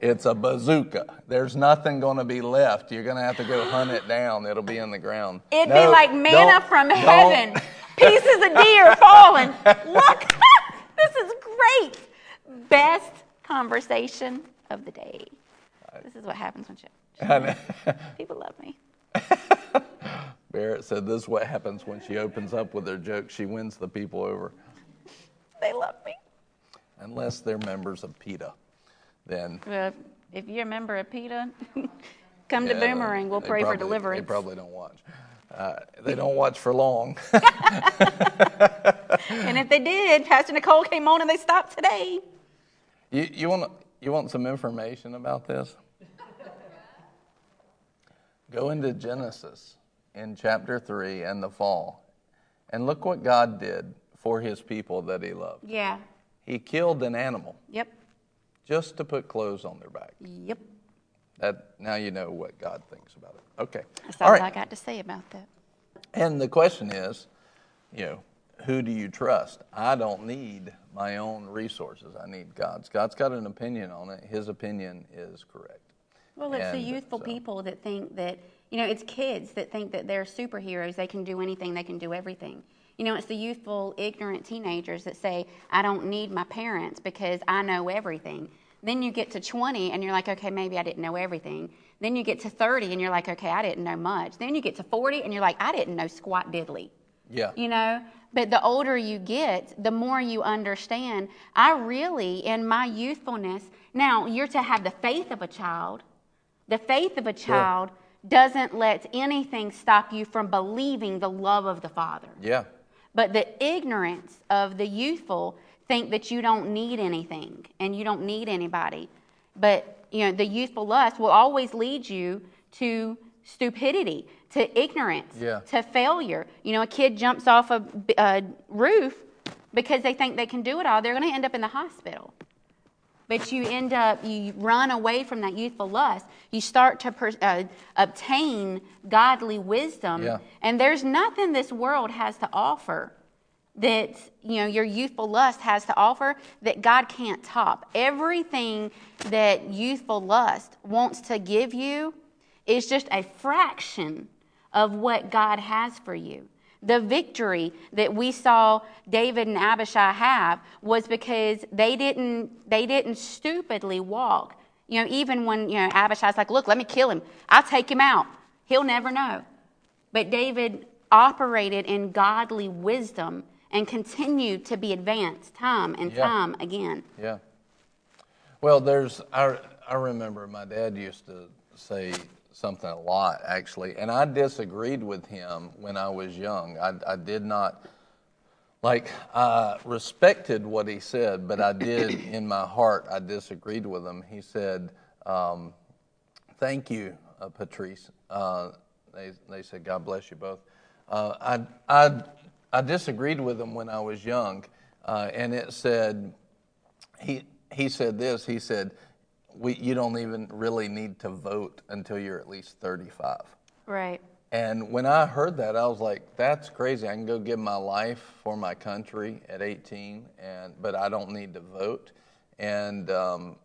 It's a bazooka. There's nothing going to be left. You're going to have to go hunt it down. It'll be in the ground. It'd be like manna from heaven. Pieces of deer *laughs* falling. Look, *laughs* this is great. Best conversation of the day. This is what happens when she, *laughs* people love me. Barrett said, This is what happens when she opens up with her joke. She wins the people over. They love me. Unless they're members of PETA. Then. Well, if you're a member of PETA, *laughs* come to Boomerang. We'll pray for probably- deliverance. They probably don't watch. Uh, they don't watch for long. *laughs* And if they did, Pastor Nicole came on and they stopped today. you, you, want, you want some information about this? Go into Genesis in chapter 3 and the fall And look what God did for his people that he loved. Yeah. He killed an animal Yep. Just to put clothes on their back. Yep. That now you know what God thinks about it. Okay. That's All all right. I got to say about that. And the question is, you know, who do you trust? I don't need my own resources. I need God's. God's got an opinion on it. His opinion is correct. Well, it's the youthful so- people that think that, you know, it's kids that think that they're superheroes. They can do anything, they can do everything. You know, it's the youthful, ignorant teenagers that say, I don't need my parents because I know everything. Then you get to 20 and you're like, okay, maybe I didn't know everything. Then you get to 30 and you're like, okay, I didn't know much. Then you get to 40 and you're like, I didn't know squat diddly Yeah. you know but the older you get the more you understand i really in my youthfulness now you're to have the faith of a child the faith of a child doesn't let anything stop you from believing the love of the father Yeah. but the ignorance of the youthful think that you don't need anything and you don't need anybody. But you know, the youthful lust will always lead you to stupidity, to ignorance, Yeah. to failure. You know, a kid jumps off a roof because they think they can do it all. They're going to end up in the hospital. But you end up, you run away from that youthful lust. You start to per, uh, obtain godly wisdom. Yeah. And there's nothing this world has to offer that, you know, your youthful lust has to offer that God can't top. Everything that youthful lust wants to give you is just a fraction of what God has for you. The victory that we saw David and Abishai have was because they didn't they didn't stupidly walk. You know, even when you know Abishai's like, "Look, let me kill him. I'll take him out. He'll never know." But David operated in godly wisdom and continue to be advanced time and Yeah. time again. Yeah. Well, there's, I, I remember my dad used to say something a lot, actually, and I disagreed with him when I was young. I, I did not, like, I respected what he said, but I did, *coughs* in my heart, I disagreed with him. He said, um, Thank you, uh, Patrice. Uh, they, they said, God bless you both. Uh, I, I, I disagreed with him when I was young, uh, and it said, he, he said this, he said, we, you don't even really need to vote until you're at least 35. Right. And when I heard that, I was like, "That's crazy! I can go give my life for my country at 18, and but I don't need to vote." And um,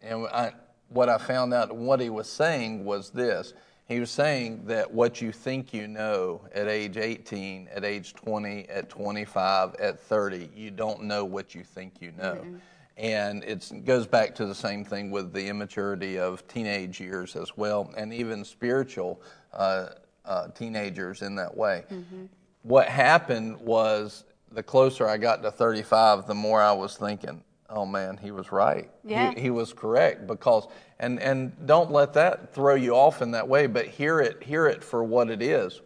and I, what I found out, what he was saying was this: he was saying that what you think you know at age 18, at age 20, at 25, at 30, you don't know what you think you know. And it goes back to the same thing with the immaturity of teenage years as well, and even spiritual uh, uh, teenagers in that way. What happened was the closer I got to 35, the more I was thinking, oh man, he was right. Yeah. He, he was correct because, and, and don't let that throw you off in that way, but hear it, hear it for what it is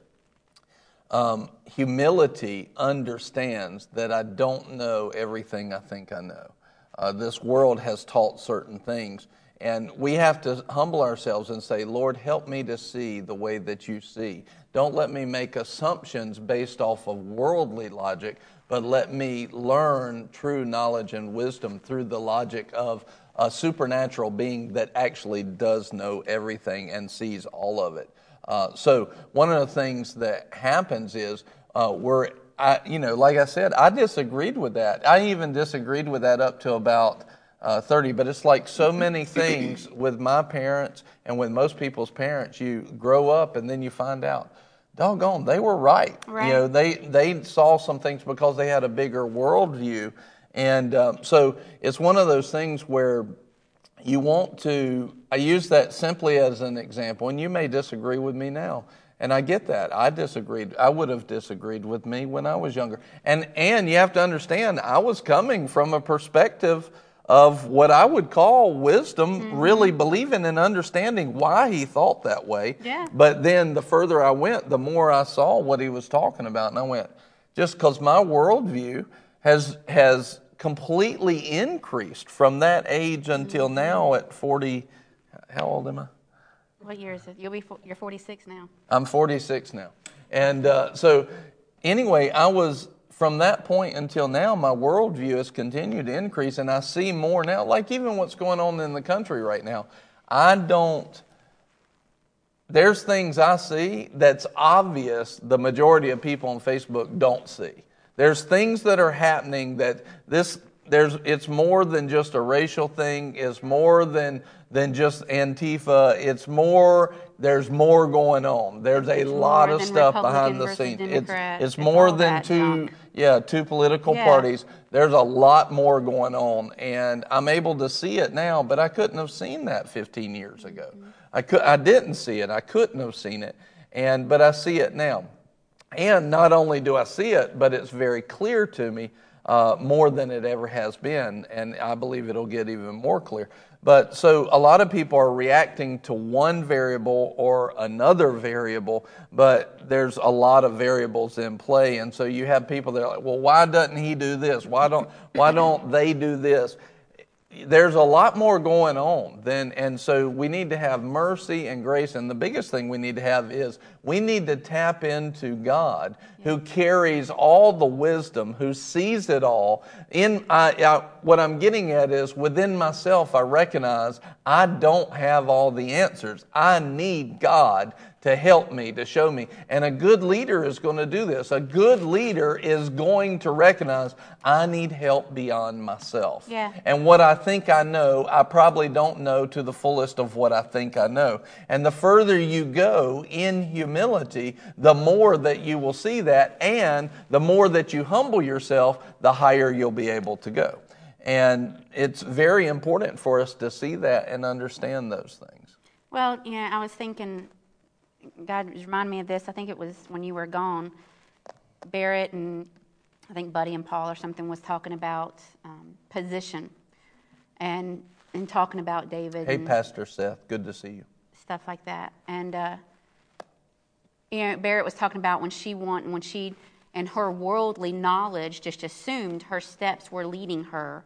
um, humility understands that I don't know everything I think I know. Uh, this world has taught certain things, and we have to humble ourselves and say, Lord, help me to see the way that you see. Don't let me make assumptions based off of worldly logic, but let me learn true knowledge and wisdom through the logic of a supernatural being that actually does know everything and sees all of it. Uh, so one of the things that happens is uh, we're, I, you know, like I said, I disagreed with that. I even disagreed with that up to about uh, 30. But it's like so many *laughs* things with my parents and with most people's parents. You grow up and then you find out, doggone, they were right. Right. You know, they they saw some things because they had a bigger worldview, and um, so it's one of those things where you want to i use that simply as an example and you may disagree with me now and i get that i disagreed i would have disagreed with me when i was younger and and you have to understand i was coming from a perspective of what i would call wisdom really believing and understanding why he thought that way Yeah. but then the further i went the more i saw what he was talking about and i went just because my worldview has has completely increased from that age until now at 40 how old am i What year is it? You'll be you're 46 now. i'm 46 now and uh, so anyway, I was from that point until now, my worldview has continued to increase, and I see more now. Like even what's going on in the country right now, I don't. There's things I see that's obvious the majority of people on Facebook don't see. There's things that are happening that this there's it's more than just a racial thing, it's more than than just Antifa. It's more there's more going on. There's a It's lot of stuff Republican behind the scenes. It's Democrat. it's It's more than two junk. Yeah, two political Yeah. parties. There's a lot more going on and I'm able to see it now, but I couldn't have seen that 15 years ago. I could I didn't see it. I couldn't have seen it. And but I see it now. And not only do I see it, but it's very clear to me uh, more than it ever has been. And I believe it'll get even more clear. But so a lot of people are reacting to one variable or another variable, but there's a lot of variables in play. And so you have people that are like, well, why doesn't he do this? Why don't, why don't they do this? There's a lot more going on than and so we need to have mercy and grace and the biggest thing we need to have is we need to tap into god who carries all the wisdom who sees it all. In I, I, what i'm getting at is within myself i recognize i don't have all the answers. I need god to help me, to show me. And a good leader is going to do this. A good leader is going to recognize I need help beyond myself. Yeah. And what I think I know, I probably don't know to the fullest of what I think I know. And the further you go in humility, the more that you will see that. And the more that you humble yourself, the higher you'll be able to go. And it's very important for us to see that and understand those things. Well, you know, I was thinking, God reminded me of this. I think it was when you were gone. Barrett and I think Buddy and Paul or something was talking about um, position and and talking about David Hey, and Pastor Seth, good to see you. stuff like that. And uh, you know, Barrett was talking about when she want when she and her worldly knowledge just assumed her steps were leading her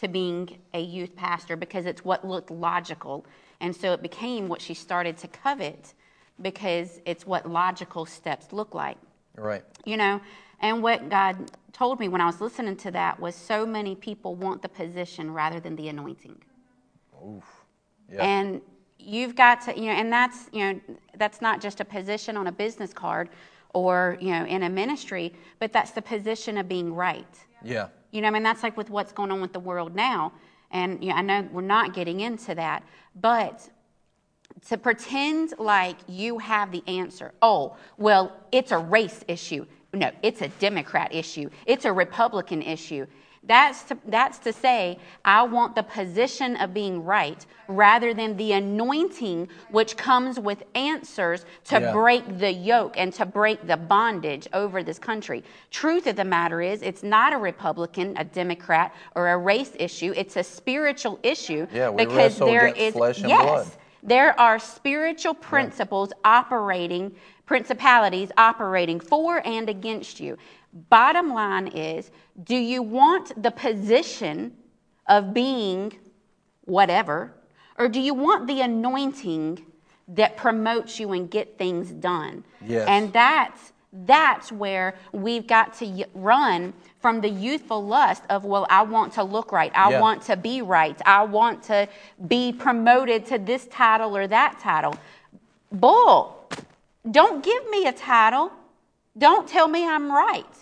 to being a youth pastor because it's what looked logical. And so it became what she started to covet because it's what logical steps look like Right. you know and what god told me when i was listening to that was so many people want the position rather than the anointing Yeah. and you've got to you know and that's you know that's not just a position on a business card or you know in a ministry but that's the position of being right yeah. you know, I mean, that's like with what's going on with the world now. And you know, I know we're not getting into that, but to pretend like you have the answer. Oh, well, it's a race issue. No, it's a Democrat issue. It's a Republican issue. That's to, that's to say, I want the position of being right rather than the anointing which comes with answers to Yeah. break the yoke and to break the bondage over this country. Truth of the matter is, it's not a Republican, a Democrat, or a race issue. It's a spiritual issue Yeah, we because wrestle there flesh and yes, blood. There are spiritual principles operating, principalities operating for and against you. Bottom line is do you want the position of being whatever, or do you want the anointing that promotes you and get things done? Yes. And that's that's where we've got to run from the youthful lust of well i want to look right i Yeah. want to be right i want to be promoted to this title or that title bull don't give me a title don't tell me i'm right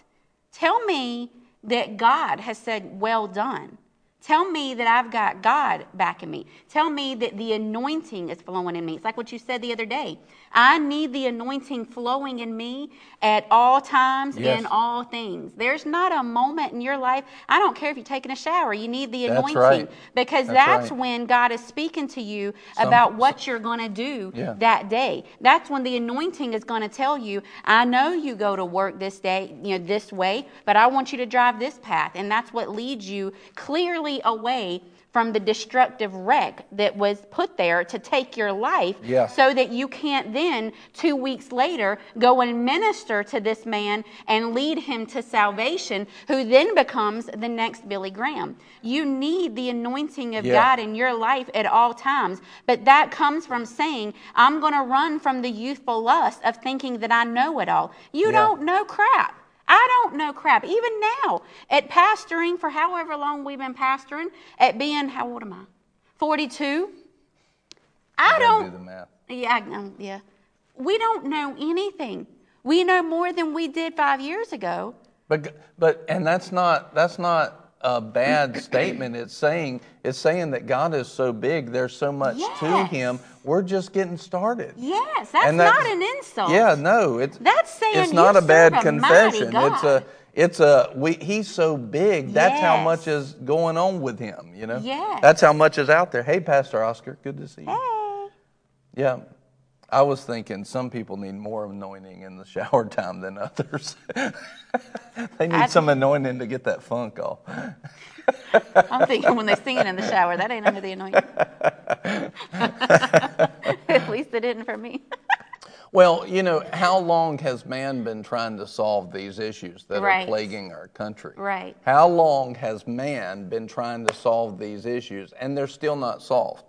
tell me that god has said well done Tell me that I've got God backing me. Tell me that the anointing is flowing in me. It's like what you said the other day. I need the anointing flowing in me at all times, Yes. in all things. There's not a moment in your life, I don't care if you're taking a shower, you need the anointing. right. Because That's that's, right. when God is speaking to you Some- about what you're going to do Yeah. that day. That's when the anointing is going to tell you, I know you go to work this day, you know, this way, but I want you to drive this path. And that's what leads you clearly away from the destructive wreck that was put there to take your life Yeah. so that you can't then, two weeks later, go and minister to this man and lead him to salvation, who then becomes the next Billy Graham. You need the anointing of Yeah. God in your life at all times, but that comes from saying, I'm going to run from the youthful lust of thinking that I know it all. You Yeah. don't know crap. I don't know crap. Even now, at pastoring for however long we've been pastoring, at being, how old am I? 42. I don't. do the math. Yeah, I- um, yeah. We don't know anything. We know more than we did five years ago. But but and that's not that's not a bad statement. It's saying it's saying that God is so big. There's so much to Him. We're just getting started. Yes, that's And not an insult. Yeah, no, it's That's saying it's not a bad a confession. It's a it's a we he's so big. That's how much is going on with him, you know? Yes. That's how much is out there. Hey Pastor Oscar, good to see you. Hey. Yeah. I was thinking some people need more anointing in the shower *laughs* time than others. *laughs* they need I- some anointing to get that funk off. I'm thinking when they sing it in the shower, that ain't under the anointing. *laughs* At least it didn't for me. Well, you know, how long has man been trying to solve these issues that Right. are plaguing our country? Right. How long has man been trying to solve these issues and they're still not solved?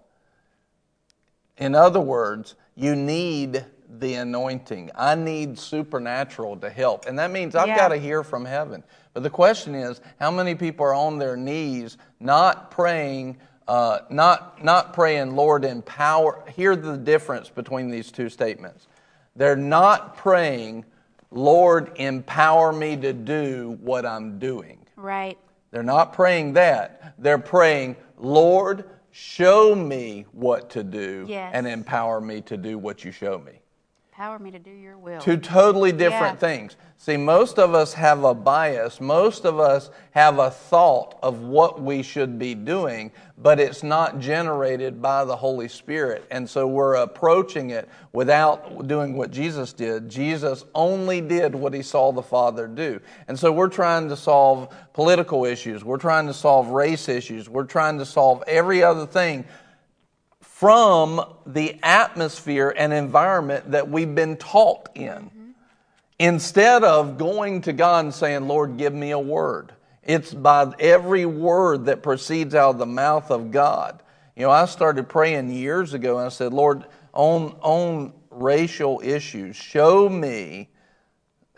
In other words, you need the anointing. I need supernatural to help. And that means I've Yeah. got to hear from heaven. But the question is, how many people are on their knees not praying, uh, not, not praying, Lord, empower? Hear the difference between these two statements. They're not praying, Lord, empower me to do what I'm doing. Right. They're not praying that. They're praying, Lord, show me what to do Yes. and empower me to do what you show me. Empower me to do your will. Two totally different Yeah. things. See, most of us have a bias, most of us have a thought of what we should be doing, but it's not generated by the Holy Spirit. And so we're approaching it without doing what Jesus did. Jesus only did what he saw the Father do. And so we're trying to solve political issues, we're trying to solve race issues, we're trying to solve every other thing from the atmosphere and environment that we've been taught in. Instead of going to God and saying, Lord, give me a word. It's by every word that proceeds out of the mouth of God. You know, I started praying years ago and I said, Lord, on, on racial issues, show me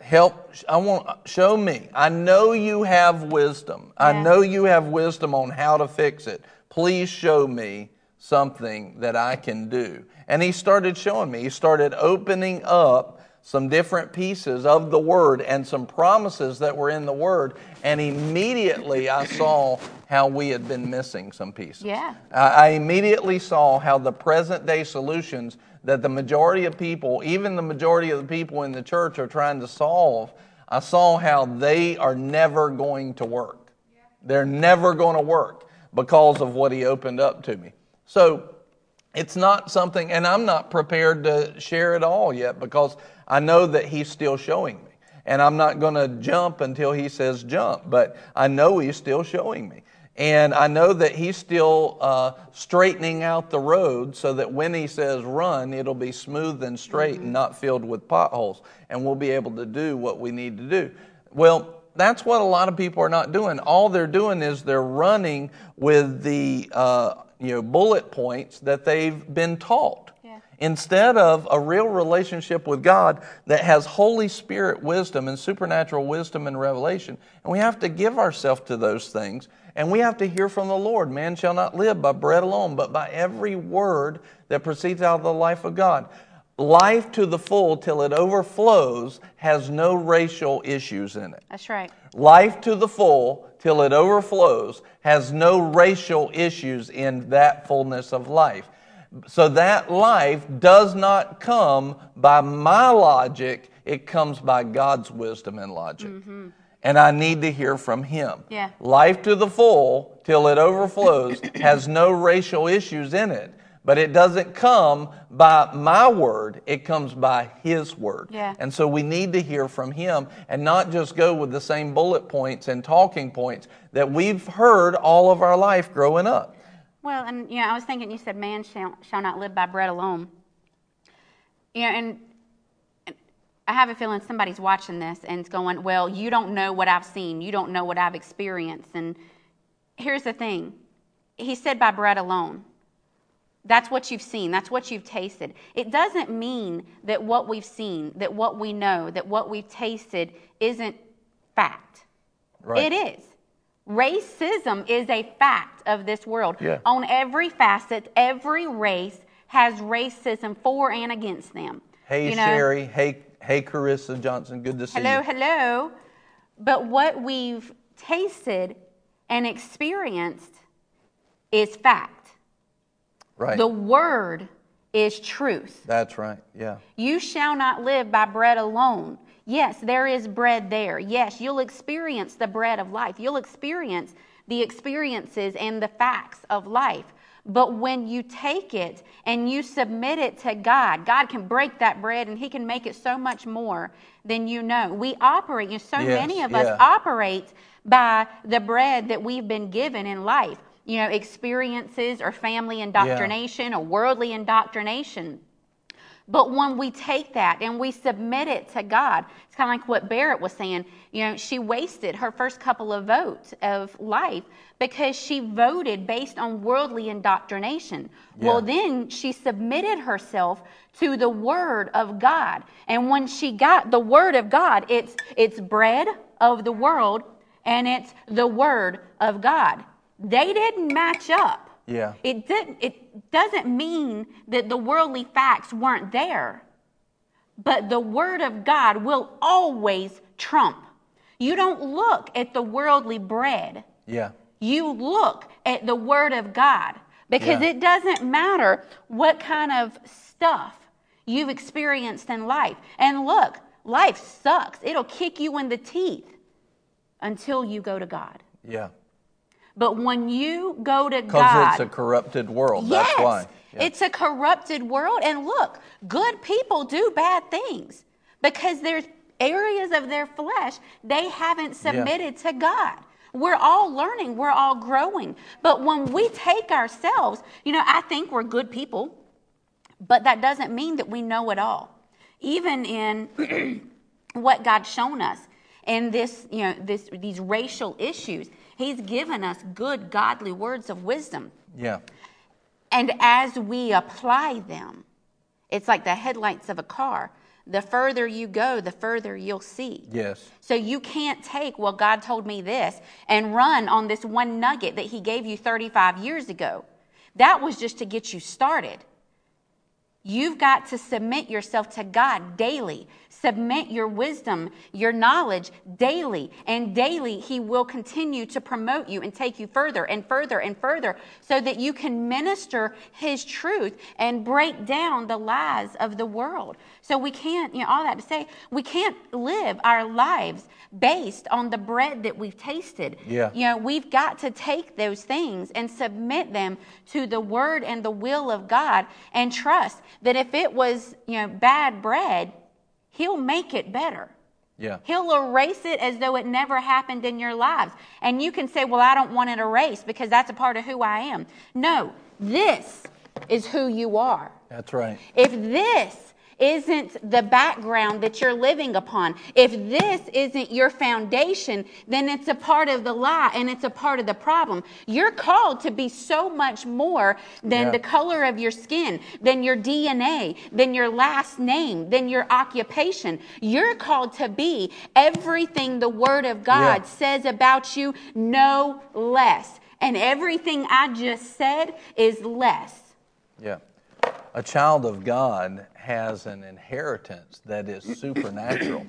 help i want show me i know you have wisdom i know you have wisdom on how to fix it please show me something that i can do and he started showing me he started opening up some different pieces of the word and some promises that were in the word and immediately i saw how we had been missing some pieces Yeah. I I immediately saw how the present day solutions that the majority of people, even the majority of the people in the church, are trying to solve. I saw how they are never going to work. They're never going to work because of what he opened up to me. So it's not something, and I'm not prepared to share it all yet because I know that he's still showing me. And I'm not going to jump until he says jump, but I know he's still showing me. And I know that he's still uh, straightening out the road so that when he says run, it'll be smooth and straight and not filled with potholes. And we'll be able to do what we need to do. Well, that's what a lot of people are not doing. All they're doing is they're running with the uh, you know bullet points that they've been taught Yeah. instead of a real relationship with God that has Holy Spirit wisdom and supernatural wisdom and revelation. And we have to give ourselves to those things. And we have to hear from the Lord. Man shall not live by bread alone, but by every word that proceeds out of the life of God. Life to the full till it overflows has no racial issues in it. That's right. Life to the full till it overflows has no racial issues in that fullness of life. So that life does not come by my logic, it comes by God's wisdom and logic. Mm-hmm. And I need to hear from Him. Yeah. Life to the full till it overflows has no racial issues in it. But it doesn't come by my word, it comes by His word. Yeah. And so we need to hear from him and not just go with the same bullet points and talking points that we've heard all of our life growing up. Well, and you know, I was thinking you said man shall, shall not live by bread alone. You know, and, and I have a feeling somebody's watching this and it's going, well, you don't know what I've seen. You don't know what I've experienced. And here's the thing. He said by bread alone. That's what you've seen. That's what you've tasted. It doesn't mean that what we've seen, that what we know, that what we've tasted isn't fact. Right. It is. Racism is a fact of this world. Yeah. On every facet, every race has racism for and against them. Hey You know? Sherry. Hey hey Carissa Johnson. Good to see Hello, you. hello. Hello. But what we've tasted and experienced is fact. Right. The word is truth. That's right. Yeah. You shall not live by bread alone. Yes, there is bread there. Yes, you'll experience the bread of life. You'll experience the experiences and the facts of life. But when you take it and you submit it to God, God can break that bread and He can make it so much more than you know. We operate, you know, so Yes, many of yeah. us operate by the bread that we've been given in life. You know, experiences or family indoctrination or worldly indoctrination. But when we take that and we submit it to God, it's kind of like what Barrett was saying. You know, she wasted her first couple of votes of life because she voted based on worldly indoctrination. Well, then she submitted herself to the Word of God. And when she got the Word of God, it's, it's bread of the world and it's the Word of God. They didn't match up. Yeah. It didn't it doesn't mean that the worldly facts weren't there. But the word of God will always trump. You don't look at the worldly bread. Yeah. You look at the word of God because Yeah. it doesn't matter what kind of stuff you've experienced in life. And look, life sucks. It'll kick you in the teeth until you go to God. Yeah. But when you go to God, Because it's a corrupted world. Yes, That's why. Yeah. it's a corrupted world. And look, good people do bad things because there's areas of their flesh they haven't submitted to God. We're all learning, we're all growing. But when we take ourselves, you know, I think we're good people, but that doesn't mean that we know it all. Even in *clears throat* what God's shown us in this, you know, this, these racial issues, He's given us good, godly words of wisdom. yeah. And as we apply them, it's like the headlights of a car. The further you go, the further you'll see. Yes. So you can't take, well, God told me this, and run on this one nugget that He gave you 35 years ago. That was just to get you started. You've got to submit yourself to God daily. Submit your wisdom, your knowledge daily. And daily, He will continue to promote you and take you further and further and further so that you can minister His truth and break down the lies of the world. So we can't, you know, all that to say, we can't live our lives based on the bread that we've tasted. Yeah. You know, we've got to take those things and submit them to the word and the will of God and trust that if it was, you know, bad bread, he'll make it better. Yeah. He'll erase it as though it never happened in your lives. And you can say, well, I don't want it erased because that's a part of who I am. No, this is who you are. That's right. If this isn't the background that you're living upon, if this isn't your foundation, then it's a part of the lie and it's a part of the problem. You're called to be so much more than Yeah. the color of your skin, than your DNA, than your last name, than your occupation. You're called to be everything the Word of God Yeah. says about you, no less. And everything I just said is less. Yeah. A child of God has an inheritance that is supernatural.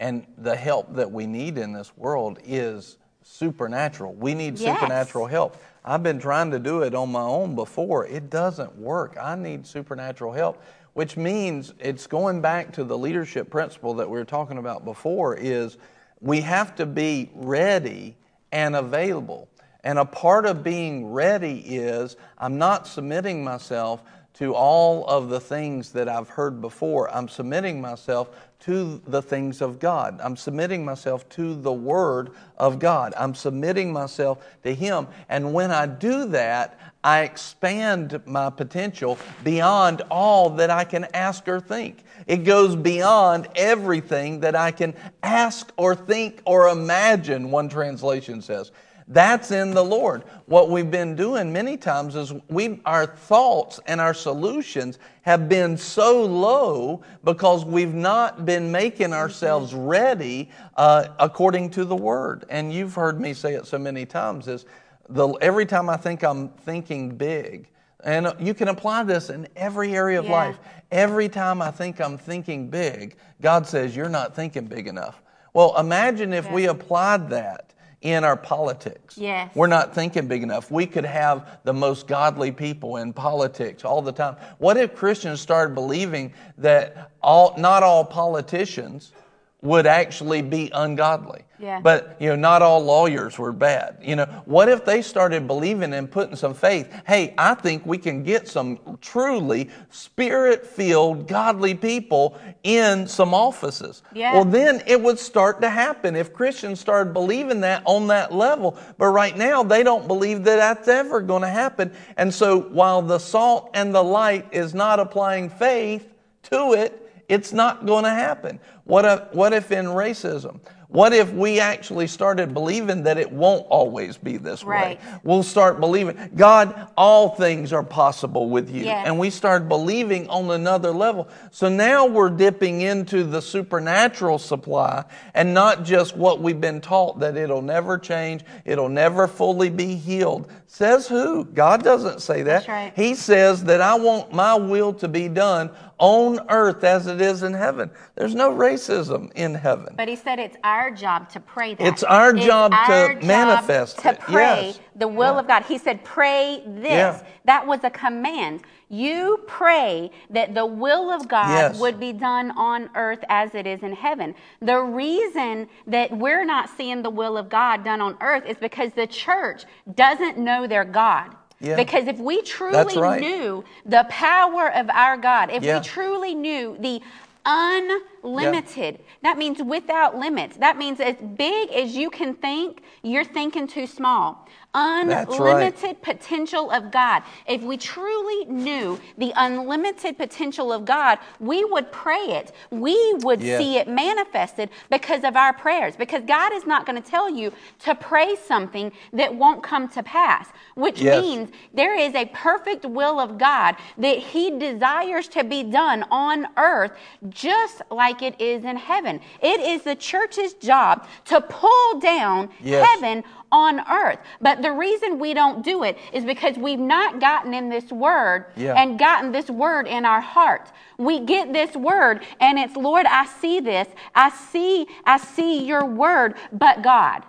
and the help that we need in this world is supernatural. We need Yes. supernatural help. I've been trying to do it on my own before. It doesn't work. I need supernatural help, which means it's going back to the leadership principle that we were talking about before is we have to be ready and available. And a part of being ready is I'm not submitting myself to all of the things that I've heard before. I'm submitting myself to the things of God. I'm submitting myself to the Word of God. I'm submitting myself to Him. And when I do that, I expand my potential beyond all that I can ask or think. It goes beyond everything that I can ask or think or imagine, one translation says. That's in the Lord. What we've been doing many times is we our thoughts and our solutions have been so low because we've not been making ourselves ready uh, according to the Word. And you've heard me say it so many times is the, every time I think I'm thinking big, and you can apply this in every area of Yeah. life. Every time I think I'm thinking big, God says, You're not thinking big enough. Well, imagine if we applied that in our politics. Yes. We're not thinking big enough. We could have the most godly people in politics all the time. What if Christians started believing that all, not all politicians would actually be ungodly? Yeah. But you know, not all lawyers were bad. You know, what if they started believing and putting some faith? Hey, I think we can get some truly spirit-filled, godly people in some offices. Yeah. Well, then it would start to happen if Christians started believing that on that level. But right now, they don't believe that that's ever going to happen. And so, while the salt and the light is not applying faith to it, it's not going to happen. What if, what if in racism? What if we actually started believing that it won't always be this Right. way? We'll start believing, God, all things are possible with you. Yes. And we start believing on another level. So now we're dipping into the supernatural supply and not just what we've been taught that it'll never change, it'll never fully be healed. Says who? God doesn't say that. That's right. He says that I want my will to be done on earth as it is in heaven. There's no racism in heaven. But he said it's our job to pray that. It's our job to our job manifest to it. pray Yes. the will Yeah. of God. He said, "Pray this." Yeah. That was a command. You pray that the will of God Yes. would be done on earth as it is in heaven. The reason that we're not seeing the will of God done on earth is because the church doesn't know their God. Yeah. Because if we truly right. knew the power of our God, if Yeah. we truly knew the unlimited, that means without limits. That means as big as you can think, you're thinking too small. That's right. Unlimited potential of God. If we truly knew the unlimited potential of God, we would pray it. We would Yes. see it manifested because of our prayers. Because God is not going to tell you to pray something that won't come to pass, which Yes. means there is a perfect will of God that He desires to be done on earth just like it is in heaven. It is the church's job to pull down Yes. heaven on earth. But the reason we don't do it is because we've not gotten in this word Yeah. and gotten this word in our heart. We get this word and it's, Lord, I see this. I see, I see your word, but God.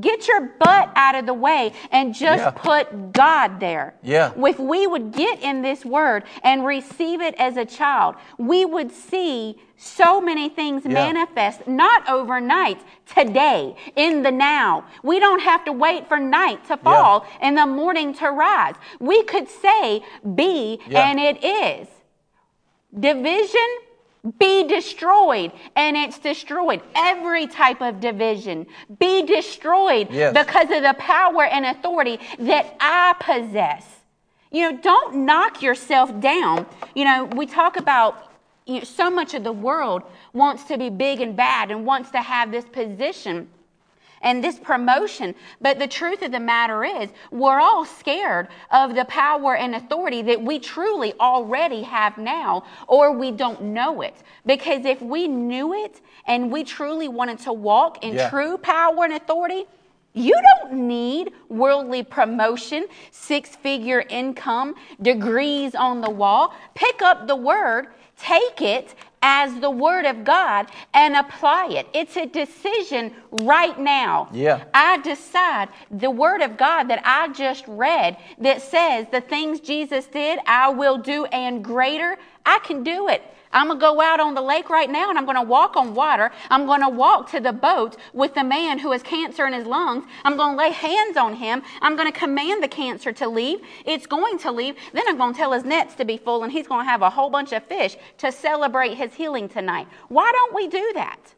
Get your butt out of the way and just Yeah. put God there. Yeah. If we would get in this word and receive it as a child, we would see so many things Yeah. manifest, not overnight, today, in the now. We don't have to wait for night to fall and the morning to rise. We could say, be, Yeah. and it is. Division, be destroyed, and it's destroyed. Every type of division, be destroyed Yes. because of the power and authority that I possess. You know, don't knock yourself down. You know, we talk about you know, so much of the world wants to be big and bad and wants to have this position and this promotion. But the truth of the matter is, we're all scared of the power and authority that we truly already have now, or we don't know it. Because if we knew it and we truly wanted to walk in Yeah. true power and authority, you don't need worldly promotion, six figure income, degrees on the wall. Pick up the word, take it as the word of God, and apply it. It's a decision right now. Yeah. I decide the word of God that I just read that says the things Jesus did, I will do, and greater, I can do it. I'm going to go out on the lake right now and I'm going to walk on water. I'm going to walk to the boat with the man who has cancer in his lungs. I'm going to lay hands on him. I'm going to command the cancer to leave. It's going to leave. Then I'm going to tell his nets to be full and he's going to have a whole bunch of fish to celebrate his healing tonight. Why don't we do that?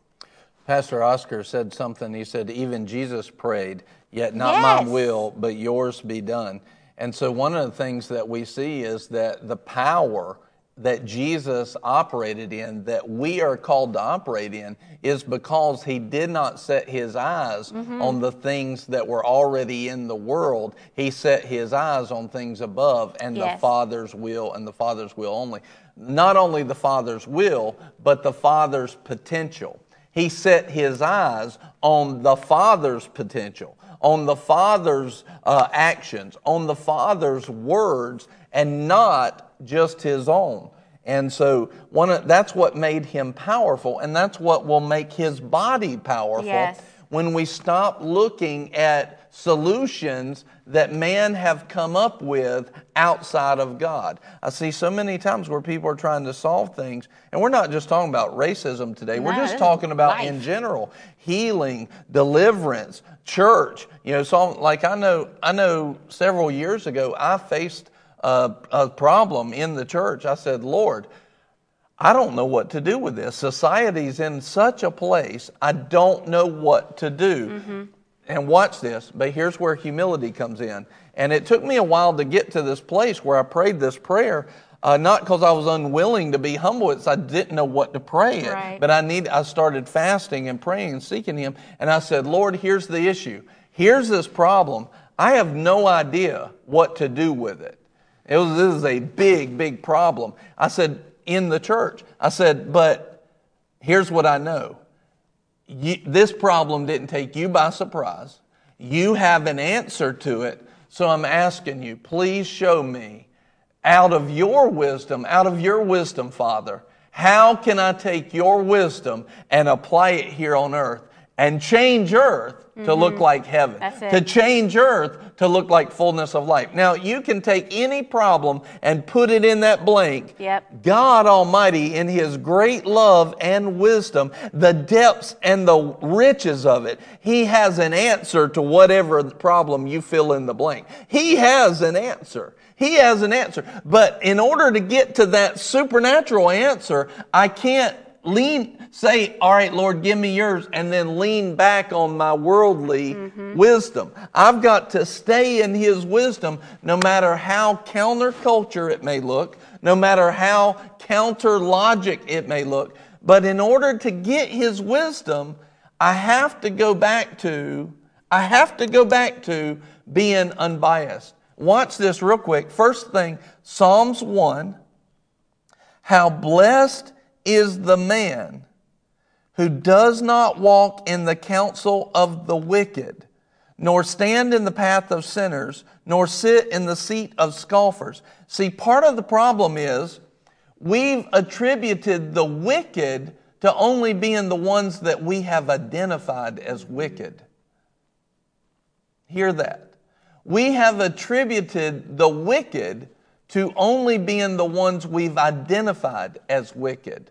Pastor Oscar said something. He said, Even Jesus prayed, yet not Yes. my will, but yours be done. And so, one of the things that we see is that the power that Jesus operated in, that we are called to operate in, is because he did not set his eyes Mm-hmm. on the things that were already in the world. He set his eyes on things above and the Father's will and the Father's will only. Not only the Father's will, but the Father's potential. He set his eyes on the Father's potential, on the Father's uh, actions, on the Father's words, and not just his own. And so one of, that's what made him powerful, and that's what will make his body powerful Yes. when we stop looking at solutions that man have come up with outside of God. I see so many times where people are trying to solve things, and we're not just talking about racism today. we're just talking about in general healing, deliverance, church. You know, so like I know, I know several years ago, I faced a, a problem in the church. I said, Lord, I don't know what to do with this. Society's in such a place, I don't know what to do. And watch this, but here's where humility comes in. And it took me a while to get to this place where I prayed this prayer, uh, not because I was unwilling to be humble, it's I didn't know what to pray it. Right. But I need I started fasting and praying and seeking him, and I said, Lord, here's the issue. Here's this problem. I have no idea what to do with it. It was this is a big, big problem. I said, in the church. I said, but here's what I know. You, this problem didn't take you by surprise. You have an answer to it. So I'm asking you, please show me out of your wisdom, out of your wisdom, Father, how can I take your wisdom and apply it here on earth and change earth to look mm-hmm. like heaven? To change earth to look like fullness of life. Now, you can take any problem and put it in that blank. Yep. God Almighty, in His great love and wisdom, the depths and the riches of it, He has an answer to whatever problem you fill in the blank. He has an answer. He has an answer. But in order to get to that supernatural answer, I can't lean, say, all right, Lord, give me yours, and then lean back on my worldly mm-hmm. wisdom. I've got to stay in His wisdom no matter how counterculture it may look, no matter how counter logic it may look. But in order to get His wisdom, I have to go back to, I have to go back to being unbiased. Watch this real quick. First thing, Psalms 1. How blessed is the man who does not walk in the counsel of the wicked, nor stand in the path of sinners, nor sit in the seat of scoffers. See, part of the problem is we've attributed the wicked to only being the ones that we have identified as wicked. Hear that. We have attributed the wicked to only being the ones we've identified as wicked.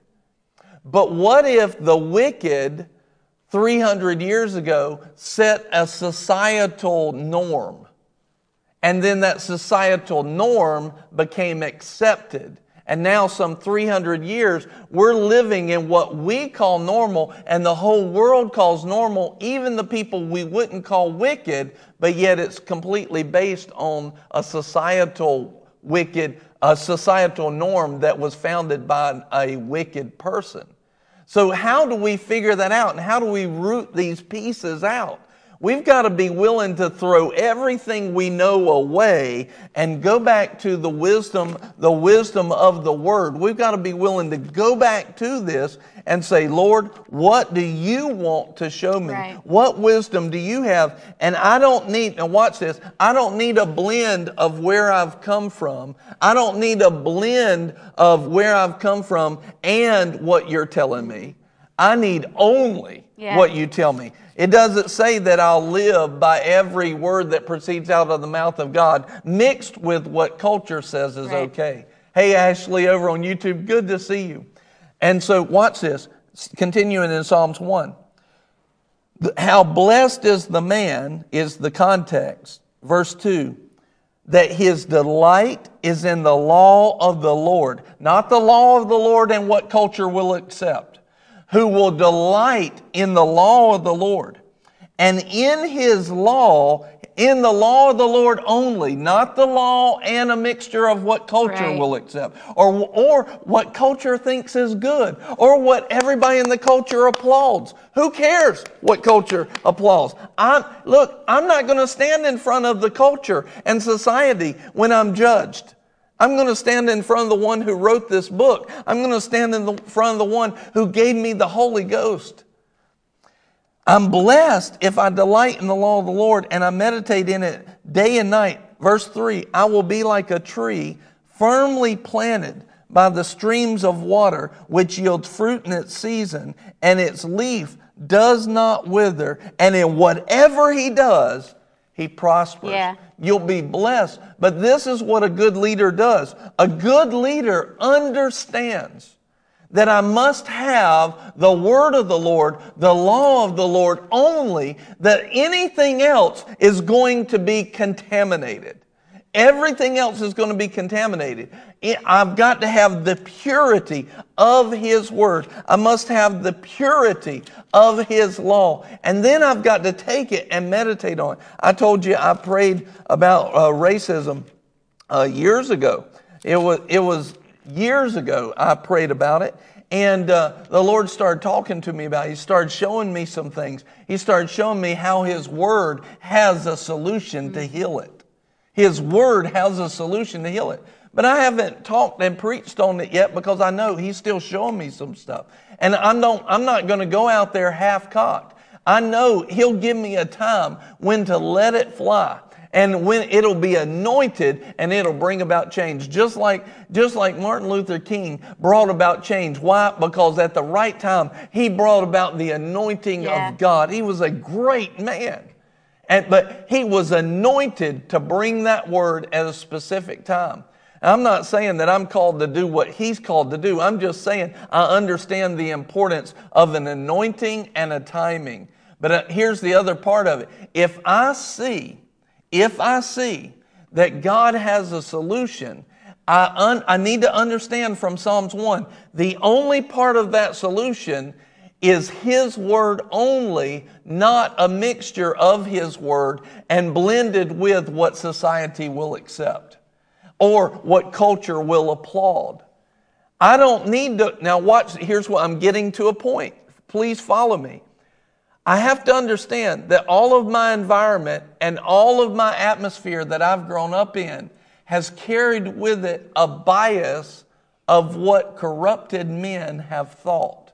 But what if the wicked 300 years ago set a societal norm? And then that societal norm became accepted. And now, some 300 years, we're living in what we call normal, and the whole world calls normal, even the people we wouldn't call wicked, but yet it's completely based on a societal wicked, a societal norm that was founded by a wicked person. So, how do we figure that out, and how do we root these pieces out? We've got to be willing to throw everything we know away and go back to the wisdom, the wisdom of the word. We've got to be willing to go back to this and say, Lord, what do you want to show me? Right. What wisdom do you have? And I don't need, now watch this, I don't need a blend of where I've come from. I don't need a blend of where I've come from and what you're telling me. I need only Yeah. what you tell me. It doesn't say that I'll live by every word that proceeds out of the mouth of God, mixed with what culture says is Right. okay. Hey, Ashley, over on YouTube, good to see you. And so, watch this, continuing in Psalms 1. How blessed is the man is the context. Verse 2 that his delight is in the law of the Lord, not the law of the Lord and what culture will accept, who will delight in the law of the Lord and in his law, in the law of the Lord only, not the law and a mixture of what culture Right. will accept, or, or what culture thinks is good, or what everybody in the culture applauds. Who cares what culture applauds? I'm, look, I'm not going to stand in front of the culture and society when I'm judged. I'm going to stand in front of the one who wrote this book. I'm going to stand in front of the one who gave me the Holy Ghost. I'm blessed if I delight in the law of the Lord and I meditate in it day and night. Verse 3 I will be like a tree firmly planted by the streams of water, which yields fruit in its season, and its leaf does not wither. And in whatever he does, he prospers. Yeah. You'll be blessed. But this is what a good leader does a good leader understands that I must have the word of the Lord, the law of the Lord only, that anything else is going to be contaminated. Everything else is going to be contaminated. I've got to have the purity of His Word. I must have the purity of His law. And then I've got to take it and meditate on it. I told you I prayed about uh, racism uh, years ago. It was, it was years ago I prayed about it. And uh, the Lord started talking to me about it. He started showing me some things. He started showing me how His Word has a solution to heal it. His Word has a solution to heal it. But I haven't talked and preached on it yet because I know He's still showing me some stuff. And I don't, I'm not going to go out there half cocked. I know He'll give me a time when to let it fly and when it'll be anointed and it'll bring about change just like just like martin luther king brought about change why because at the right time he brought about the anointing Yeah. of god he was a great man and, but he was anointed to bring that word at a specific time I'm not saying that I'm called to do what he's called to do. I'm just saying I understand the importance of an anointing and a timing. But uh, here's the other part of it. If I see if I see that God has a solution, I, un, I need to understand from Psalms 1 the only part of that solution is His Word only, not a mixture of His Word and blended with what society will accept or what culture will applaud. I don't need to. Now, watch, here's what I'm getting to a point. Please follow me. I have to understand that all of my environment and all of my atmosphere that I've grown up in has carried with it a bias of what corrupted men have thought.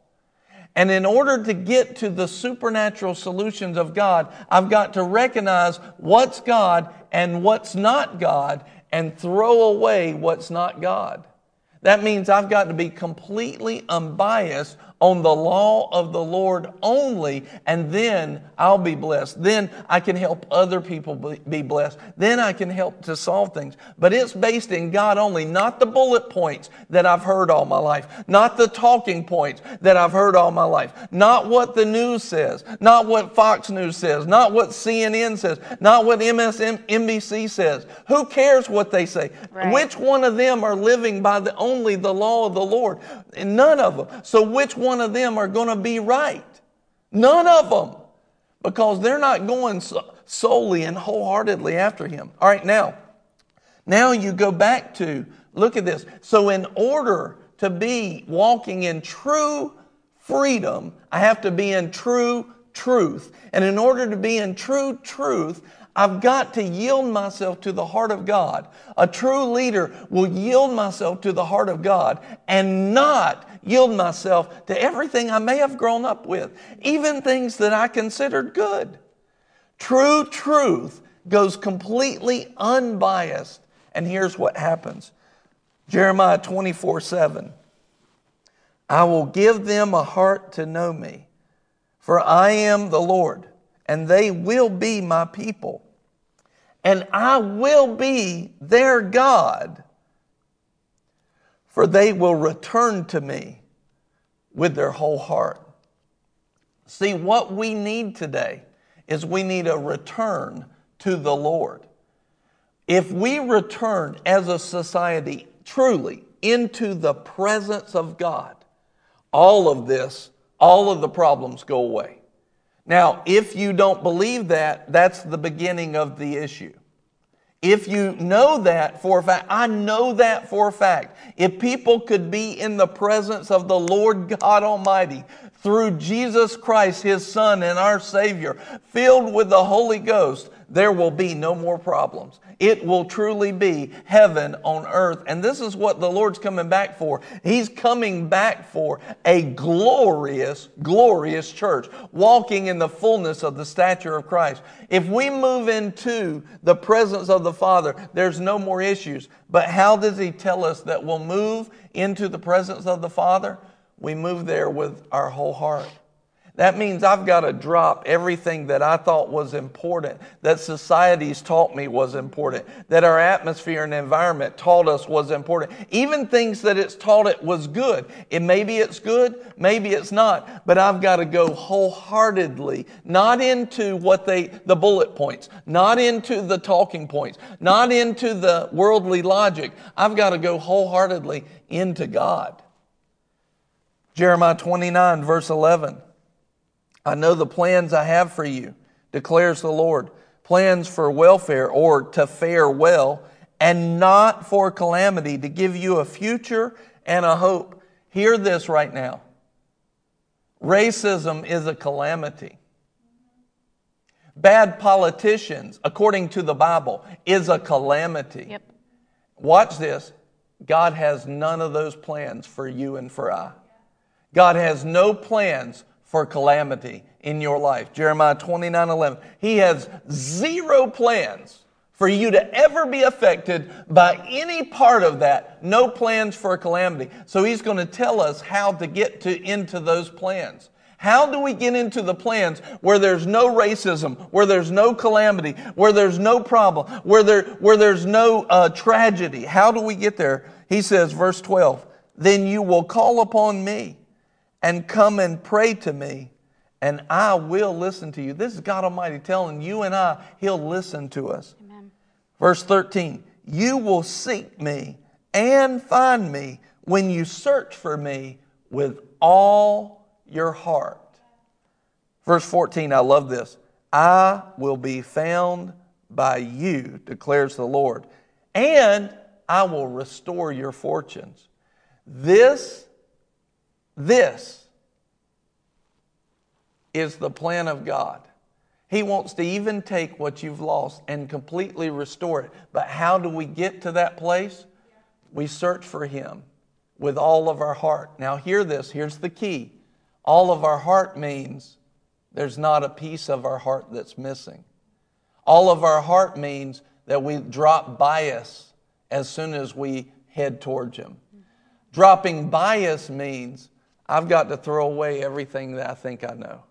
And in order to get to the supernatural solutions of God, I've got to recognize what's God and what's not God and throw away what's not God. That means I've got to be completely unbiased on the law of the Lord only, and then I'll be blessed. Then I can help other people be- blessed. Then I can help to solve things. But it's based in God only, not the bullet points that I've heard all my life, not the talking points that I've heard all my life, not what the news says, not what Fox News says, not what CNN says, not what MSNBC says. Who cares what they say? Right. Which one of them are living by the only the law of the Lord? None of them. So which one of them are going to be right? None of them. Because they're not going so- solely and wholeheartedly after him. All right, now, now you go back to, look at this. So in order to be walking in true freedom, I have to be in true truth. And in order to be in true truth, I've got to yield myself to the heart of God. A true leader will yield myself to the heart of God and not yield myself to everything I may have grown up with, even things that I considered good. True truth goes completely unbiased. And here's what happens Jeremiah 24 7. I will give them a heart to know me, for I am the Lord, and they will be my people, and I will be their God, for they will return to me with their whole heart. See, what we need today is we need a return to the Lord. If we return as a society truly into the presence of God, all of this, all of the problems go away. Now, if you don't believe that, that's the beginning of the issue. If you know that for a fact, I know that for a fact. If people could be in the presence of the Lord God Almighty through Jesus Christ, His Son and our Savior, filled with the Holy Ghost, there will be no more problems. It will truly be heaven on earth. And this is what the Lord's coming back for. He's coming back for a glorious, glorious church, walking in the fullness of the stature of Christ. If we move into the presence of the Father, there's no more issues. But how does He tell us that we'll move into the presence of the Father? We move there with our whole heart. That means I've got to drop everything that I thought was important, that society's taught me was important, that our atmosphere and environment taught us was important, even things that it's taught it was good. And maybe it's good, maybe it's not, but I've got to go wholeheartedly, not into what they, the bullet points, not into the talking points, not into the worldly logic. I've got to go wholeheartedly into God. Jeremiah 29, verse 11. I know the plans I have for you, declares the Lord plans for welfare or to fare well, and not for calamity, to give you a future and a hope. Hear this right now racism is a calamity. Bad politicians, according to the Bible, is a calamity. Yep. Watch this. God has none of those plans for you and for I. God has no plans for calamity in your life. Jeremiah 29 11. He has zero plans for you to ever be affected by any part of that. No plans for calamity. So he's going to tell us how to get to, into those plans. How do we get into the plans where there's no racism, where there's no calamity, where there's no problem, where, there, where there's no uh, tragedy? How do we get there? He says, verse 12, then you will call upon me and come and pray to me, and I will listen to you. This is God Almighty telling you and I, He'll listen to us. Amen. Verse 13, you will seek me and find me when you search for me with all your heart. Verse 14, I love this. I will be found by you, declares the Lord, and I will restore your fortunes. This this is the plan of God. He wants to even take what you've lost and completely restore it. But how do we get to that place? We search for Him with all of our heart. Now, hear this here's the key. All of our heart means there's not a piece of our heart that's missing. All of our heart means that we drop bias as soon as we head towards Him. Dropping bias means I've got to throw away everything that I think I know.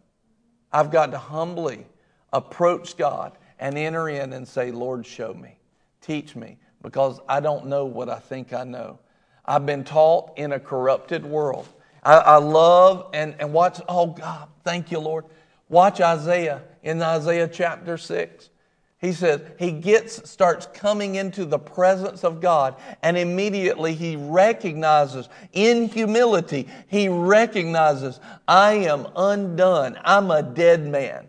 I've got to humbly approach God and enter in and say, Lord, show me, teach me, because I don't know what I think I know. I've been taught in a corrupted world. I, I love and, and watch, oh God, thank you, Lord. Watch Isaiah in Isaiah chapter 6. He says he gets starts coming into the presence of God and immediately he recognizes in humility he recognizes I am undone. I'm a dead man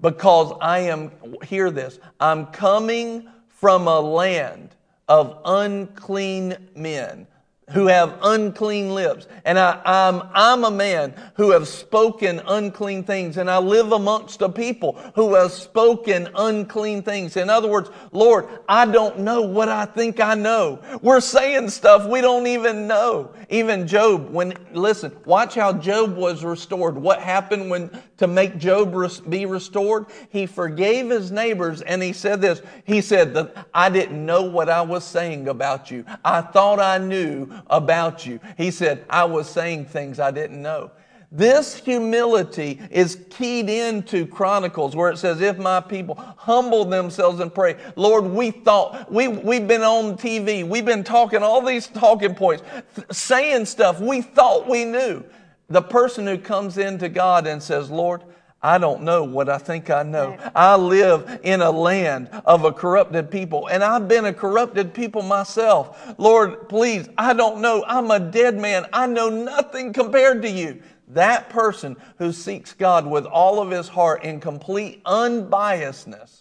because I am hear this. I'm coming from a land of unclean men who have unclean lips. And I, am I'm, I'm a man who have spoken unclean things and I live amongst a people who have spoken unclean things. In other words, Lord, I don't know what I think I know. We're saying stuff we don't even know. Even Job, when, listen, watch how Job was restored. What happened when, to make Job be restored? He forgave his neighbors and he said this. He said that I didn't know what I was saying about you. I thought I knew about you. He said, I was saying things I didn't know. This humility is keyed into Chronicles where it says, If my people humble themselves and pray, Lord, we thought, we, we've been on TV, we've been talking all these talking points, saying stuff we thought we knew. The person who comes into God and says, Lord, I don't know what I think I know. I live in a land of a corrupted people, and I've been a corrupted people myself. Lord, please, I don't know. I'm a dead man. I know nothing compared to you. That person who seeks God with all of his heart in complete unbiasedness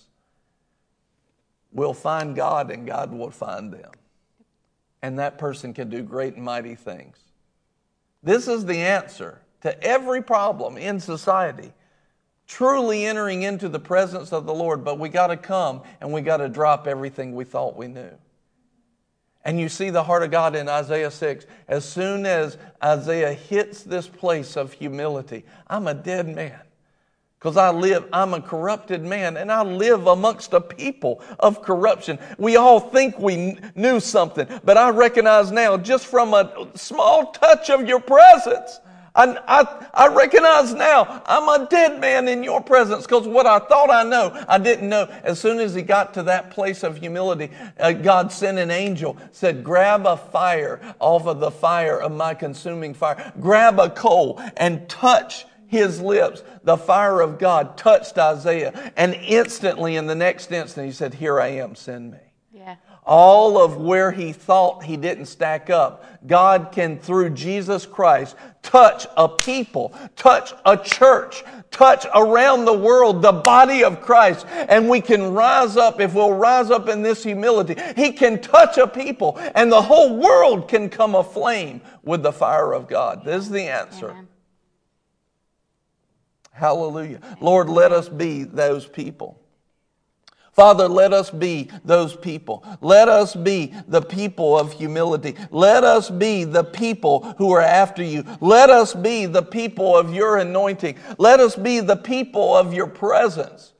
will find God and God will find them. And that person can do great and mighty things. This is the answer to every problem in society. Truly entering into the presence of the Lord, but we got to come and we got to drop everything we thought we knew. And you see the heart of God in Isaiah 6. As soon as Isaiah hits this place of humility, I'm a dead man. Because I live, I'm a corrupted man, and I live amongst a people of corruption. We all think we knew something, but I recognize now, just from a small touch of your presence, I, I, I recognize now I'm a dead man in your presence because what I thought I know, I didn't know. As soon as he got to that place of humility, uh, God sent an angel, said, Grab a fire off of the fire of my consuming fire. Grab a coal and touch his lips. The fire of God touched Isaiah. And instantly, in the next instant, he said, Here I am, send me. Yeah all of where he thought he didn't stack up. God can, through Jesus Christ, touch a people, touch a church, touch around the world the body of Christ. And we can rise up, if we'll rise up in this humility, he can touch a people and the whole world can come aflame with the fire of God. This is the answer. Amen. Hallelujah. Lord, let us be those people. Father, let us be those people. Let us be the people of humility. Let us be the people who are after you. Let us be the people of your anointing. Let us be the people of your presence.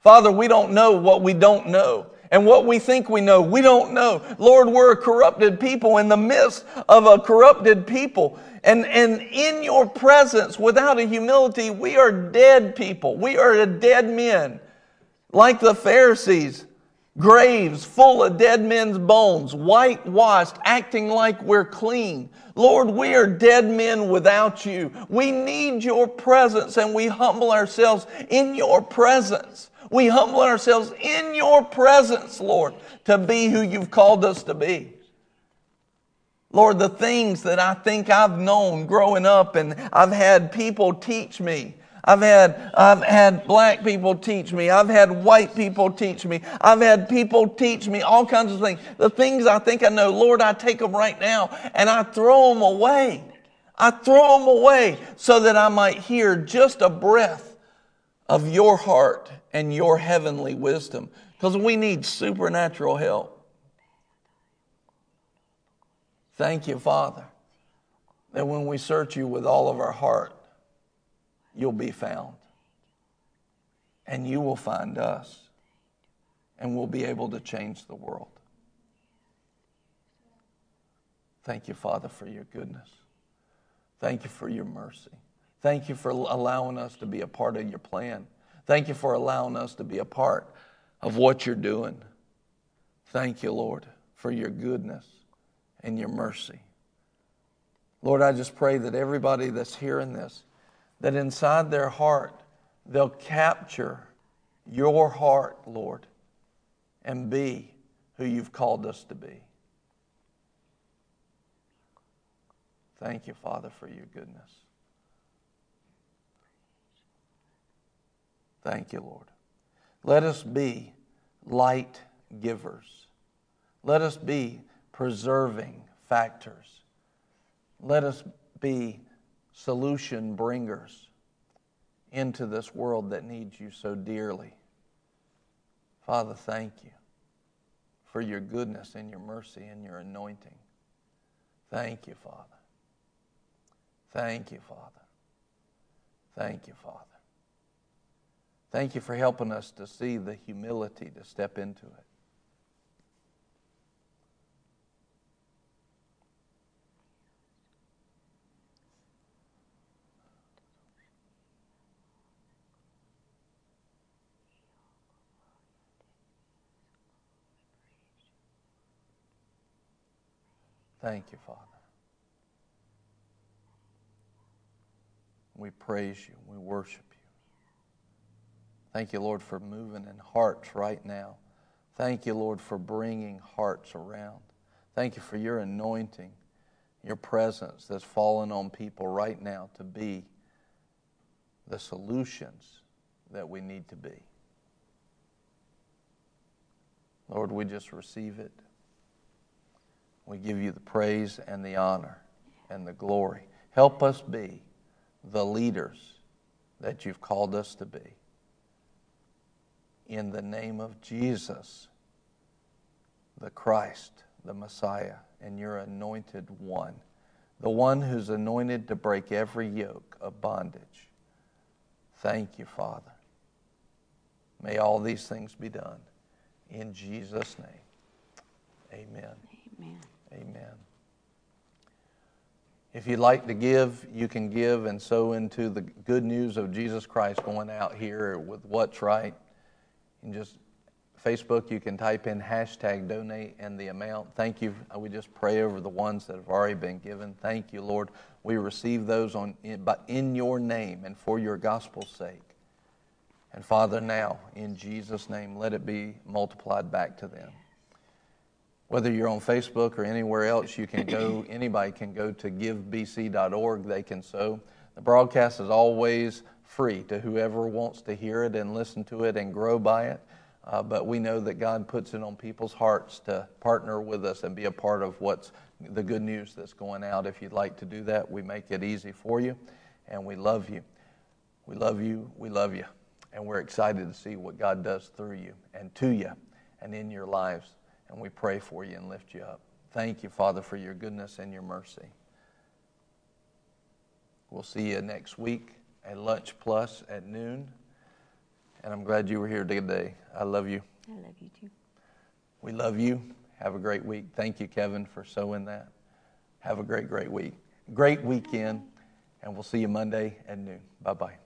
Father, we don't know what we don't know. And what we think we know, we don't know. Lord, we're a corrupted people in the midst of a corrupted people. And, and in your presence, without a humility, we are dead people. We are dead men like the Pharisees, graves full of dead men's bones, whitewashed, acting like we're clean. Lord, we are dead men without you. We need your presence and we humble ourselves in your presence. We humble ourselves in your presence, Lord, to be who you've called us to be. Lord, the things that I think I've known growing up and I've had people teach me I've had, I've had black people teach me. I've had white people teach me. I've had people teach me all kinds of things. The things I think I know, Lord, I take them right now and I throw them away. I throw them away so that I might hear just a breath of your heart and your heavenly wisdom because we need supernatural help. Thank you, Father, that when we search you with all of our heart, you'll be found. And you will find us. And we'll be able to change the world. Thank you, Father, for your goodness. Thank you for your mercy. Thank you for allowing us to be a part of your plan. Thank you for allowing us to be a part of what you're doing. Thank you, Lord, for your goodness and your mercy. Lord, I just pray that everybody that's hearing this that inside their heart they'll capture your heart, Lord, and be who you've called us to be. Thank you, Father, for your goodness. Thank you, Lord. Let us be light givers. Let us be preserving factors. Let us be solution bringers into this world that needs you so dearly. Father, thank you for your goodness and your mercy and your anointing. Thank you, Father. Thank you, Father. Thank you, Father. Thank you for helping us to see the humility to step into it. Thank you, Father. We praise you. We worship you. Thank you, Lord, for moving in hearts right now. Thank you, Lord, for bringing hearts around. Thank you for your anointing, your presence that's fallen on people right now to be the solutions that we need to be. Lord, we just receive it. We give you the praise and the honor and the glory. Help us be the leaders that you've called us to be. In the name of Jesus, the Christ, the Messiah, and your anointed one, the one who's anointed to break every yoke of bondage. Thank you, Father. May all these things be done. In Jesus' name. Amen. Amen. Amen. If you'd like to give, you can give and sow into the good news of Jesus Christ going out here with what's right. And just Facebook, you can type in hashtag donate and the amount. Thank you. Uh, we just pray over the ones that have already been given. Thank you, Lord. We receive those on, but in your name and for your gospel's sake. And Father, now, in Jesus' name, let it be multiplied back to them. Whether you're on Facebook or anywhere else, you can go, *clears throat* anybody can go to givebc.org. They can sow. The broadcast is always free to whoever wants to hear it and listen to it and grow by it. Uh, but we know that God puts it on people's hearts to partner with us and be a part of what's the good news that's going out. If you'd like to do that, we make it easy for you, and we love you. We love you. We love you. And we're excited to see what God does through you and to you and in your lives. And we pray for you and lift you up. Thank you, Father, for your goodness and your mercy. We'll see you next week at Lunch Plus at noon. And I'm glad you were here today. I love you. I love you too. We love you. Have a great week. Thank you, Kevin, for sowing that. Have a great, great week. Great weekend. And we'll see you Monday at noon. Bye bye.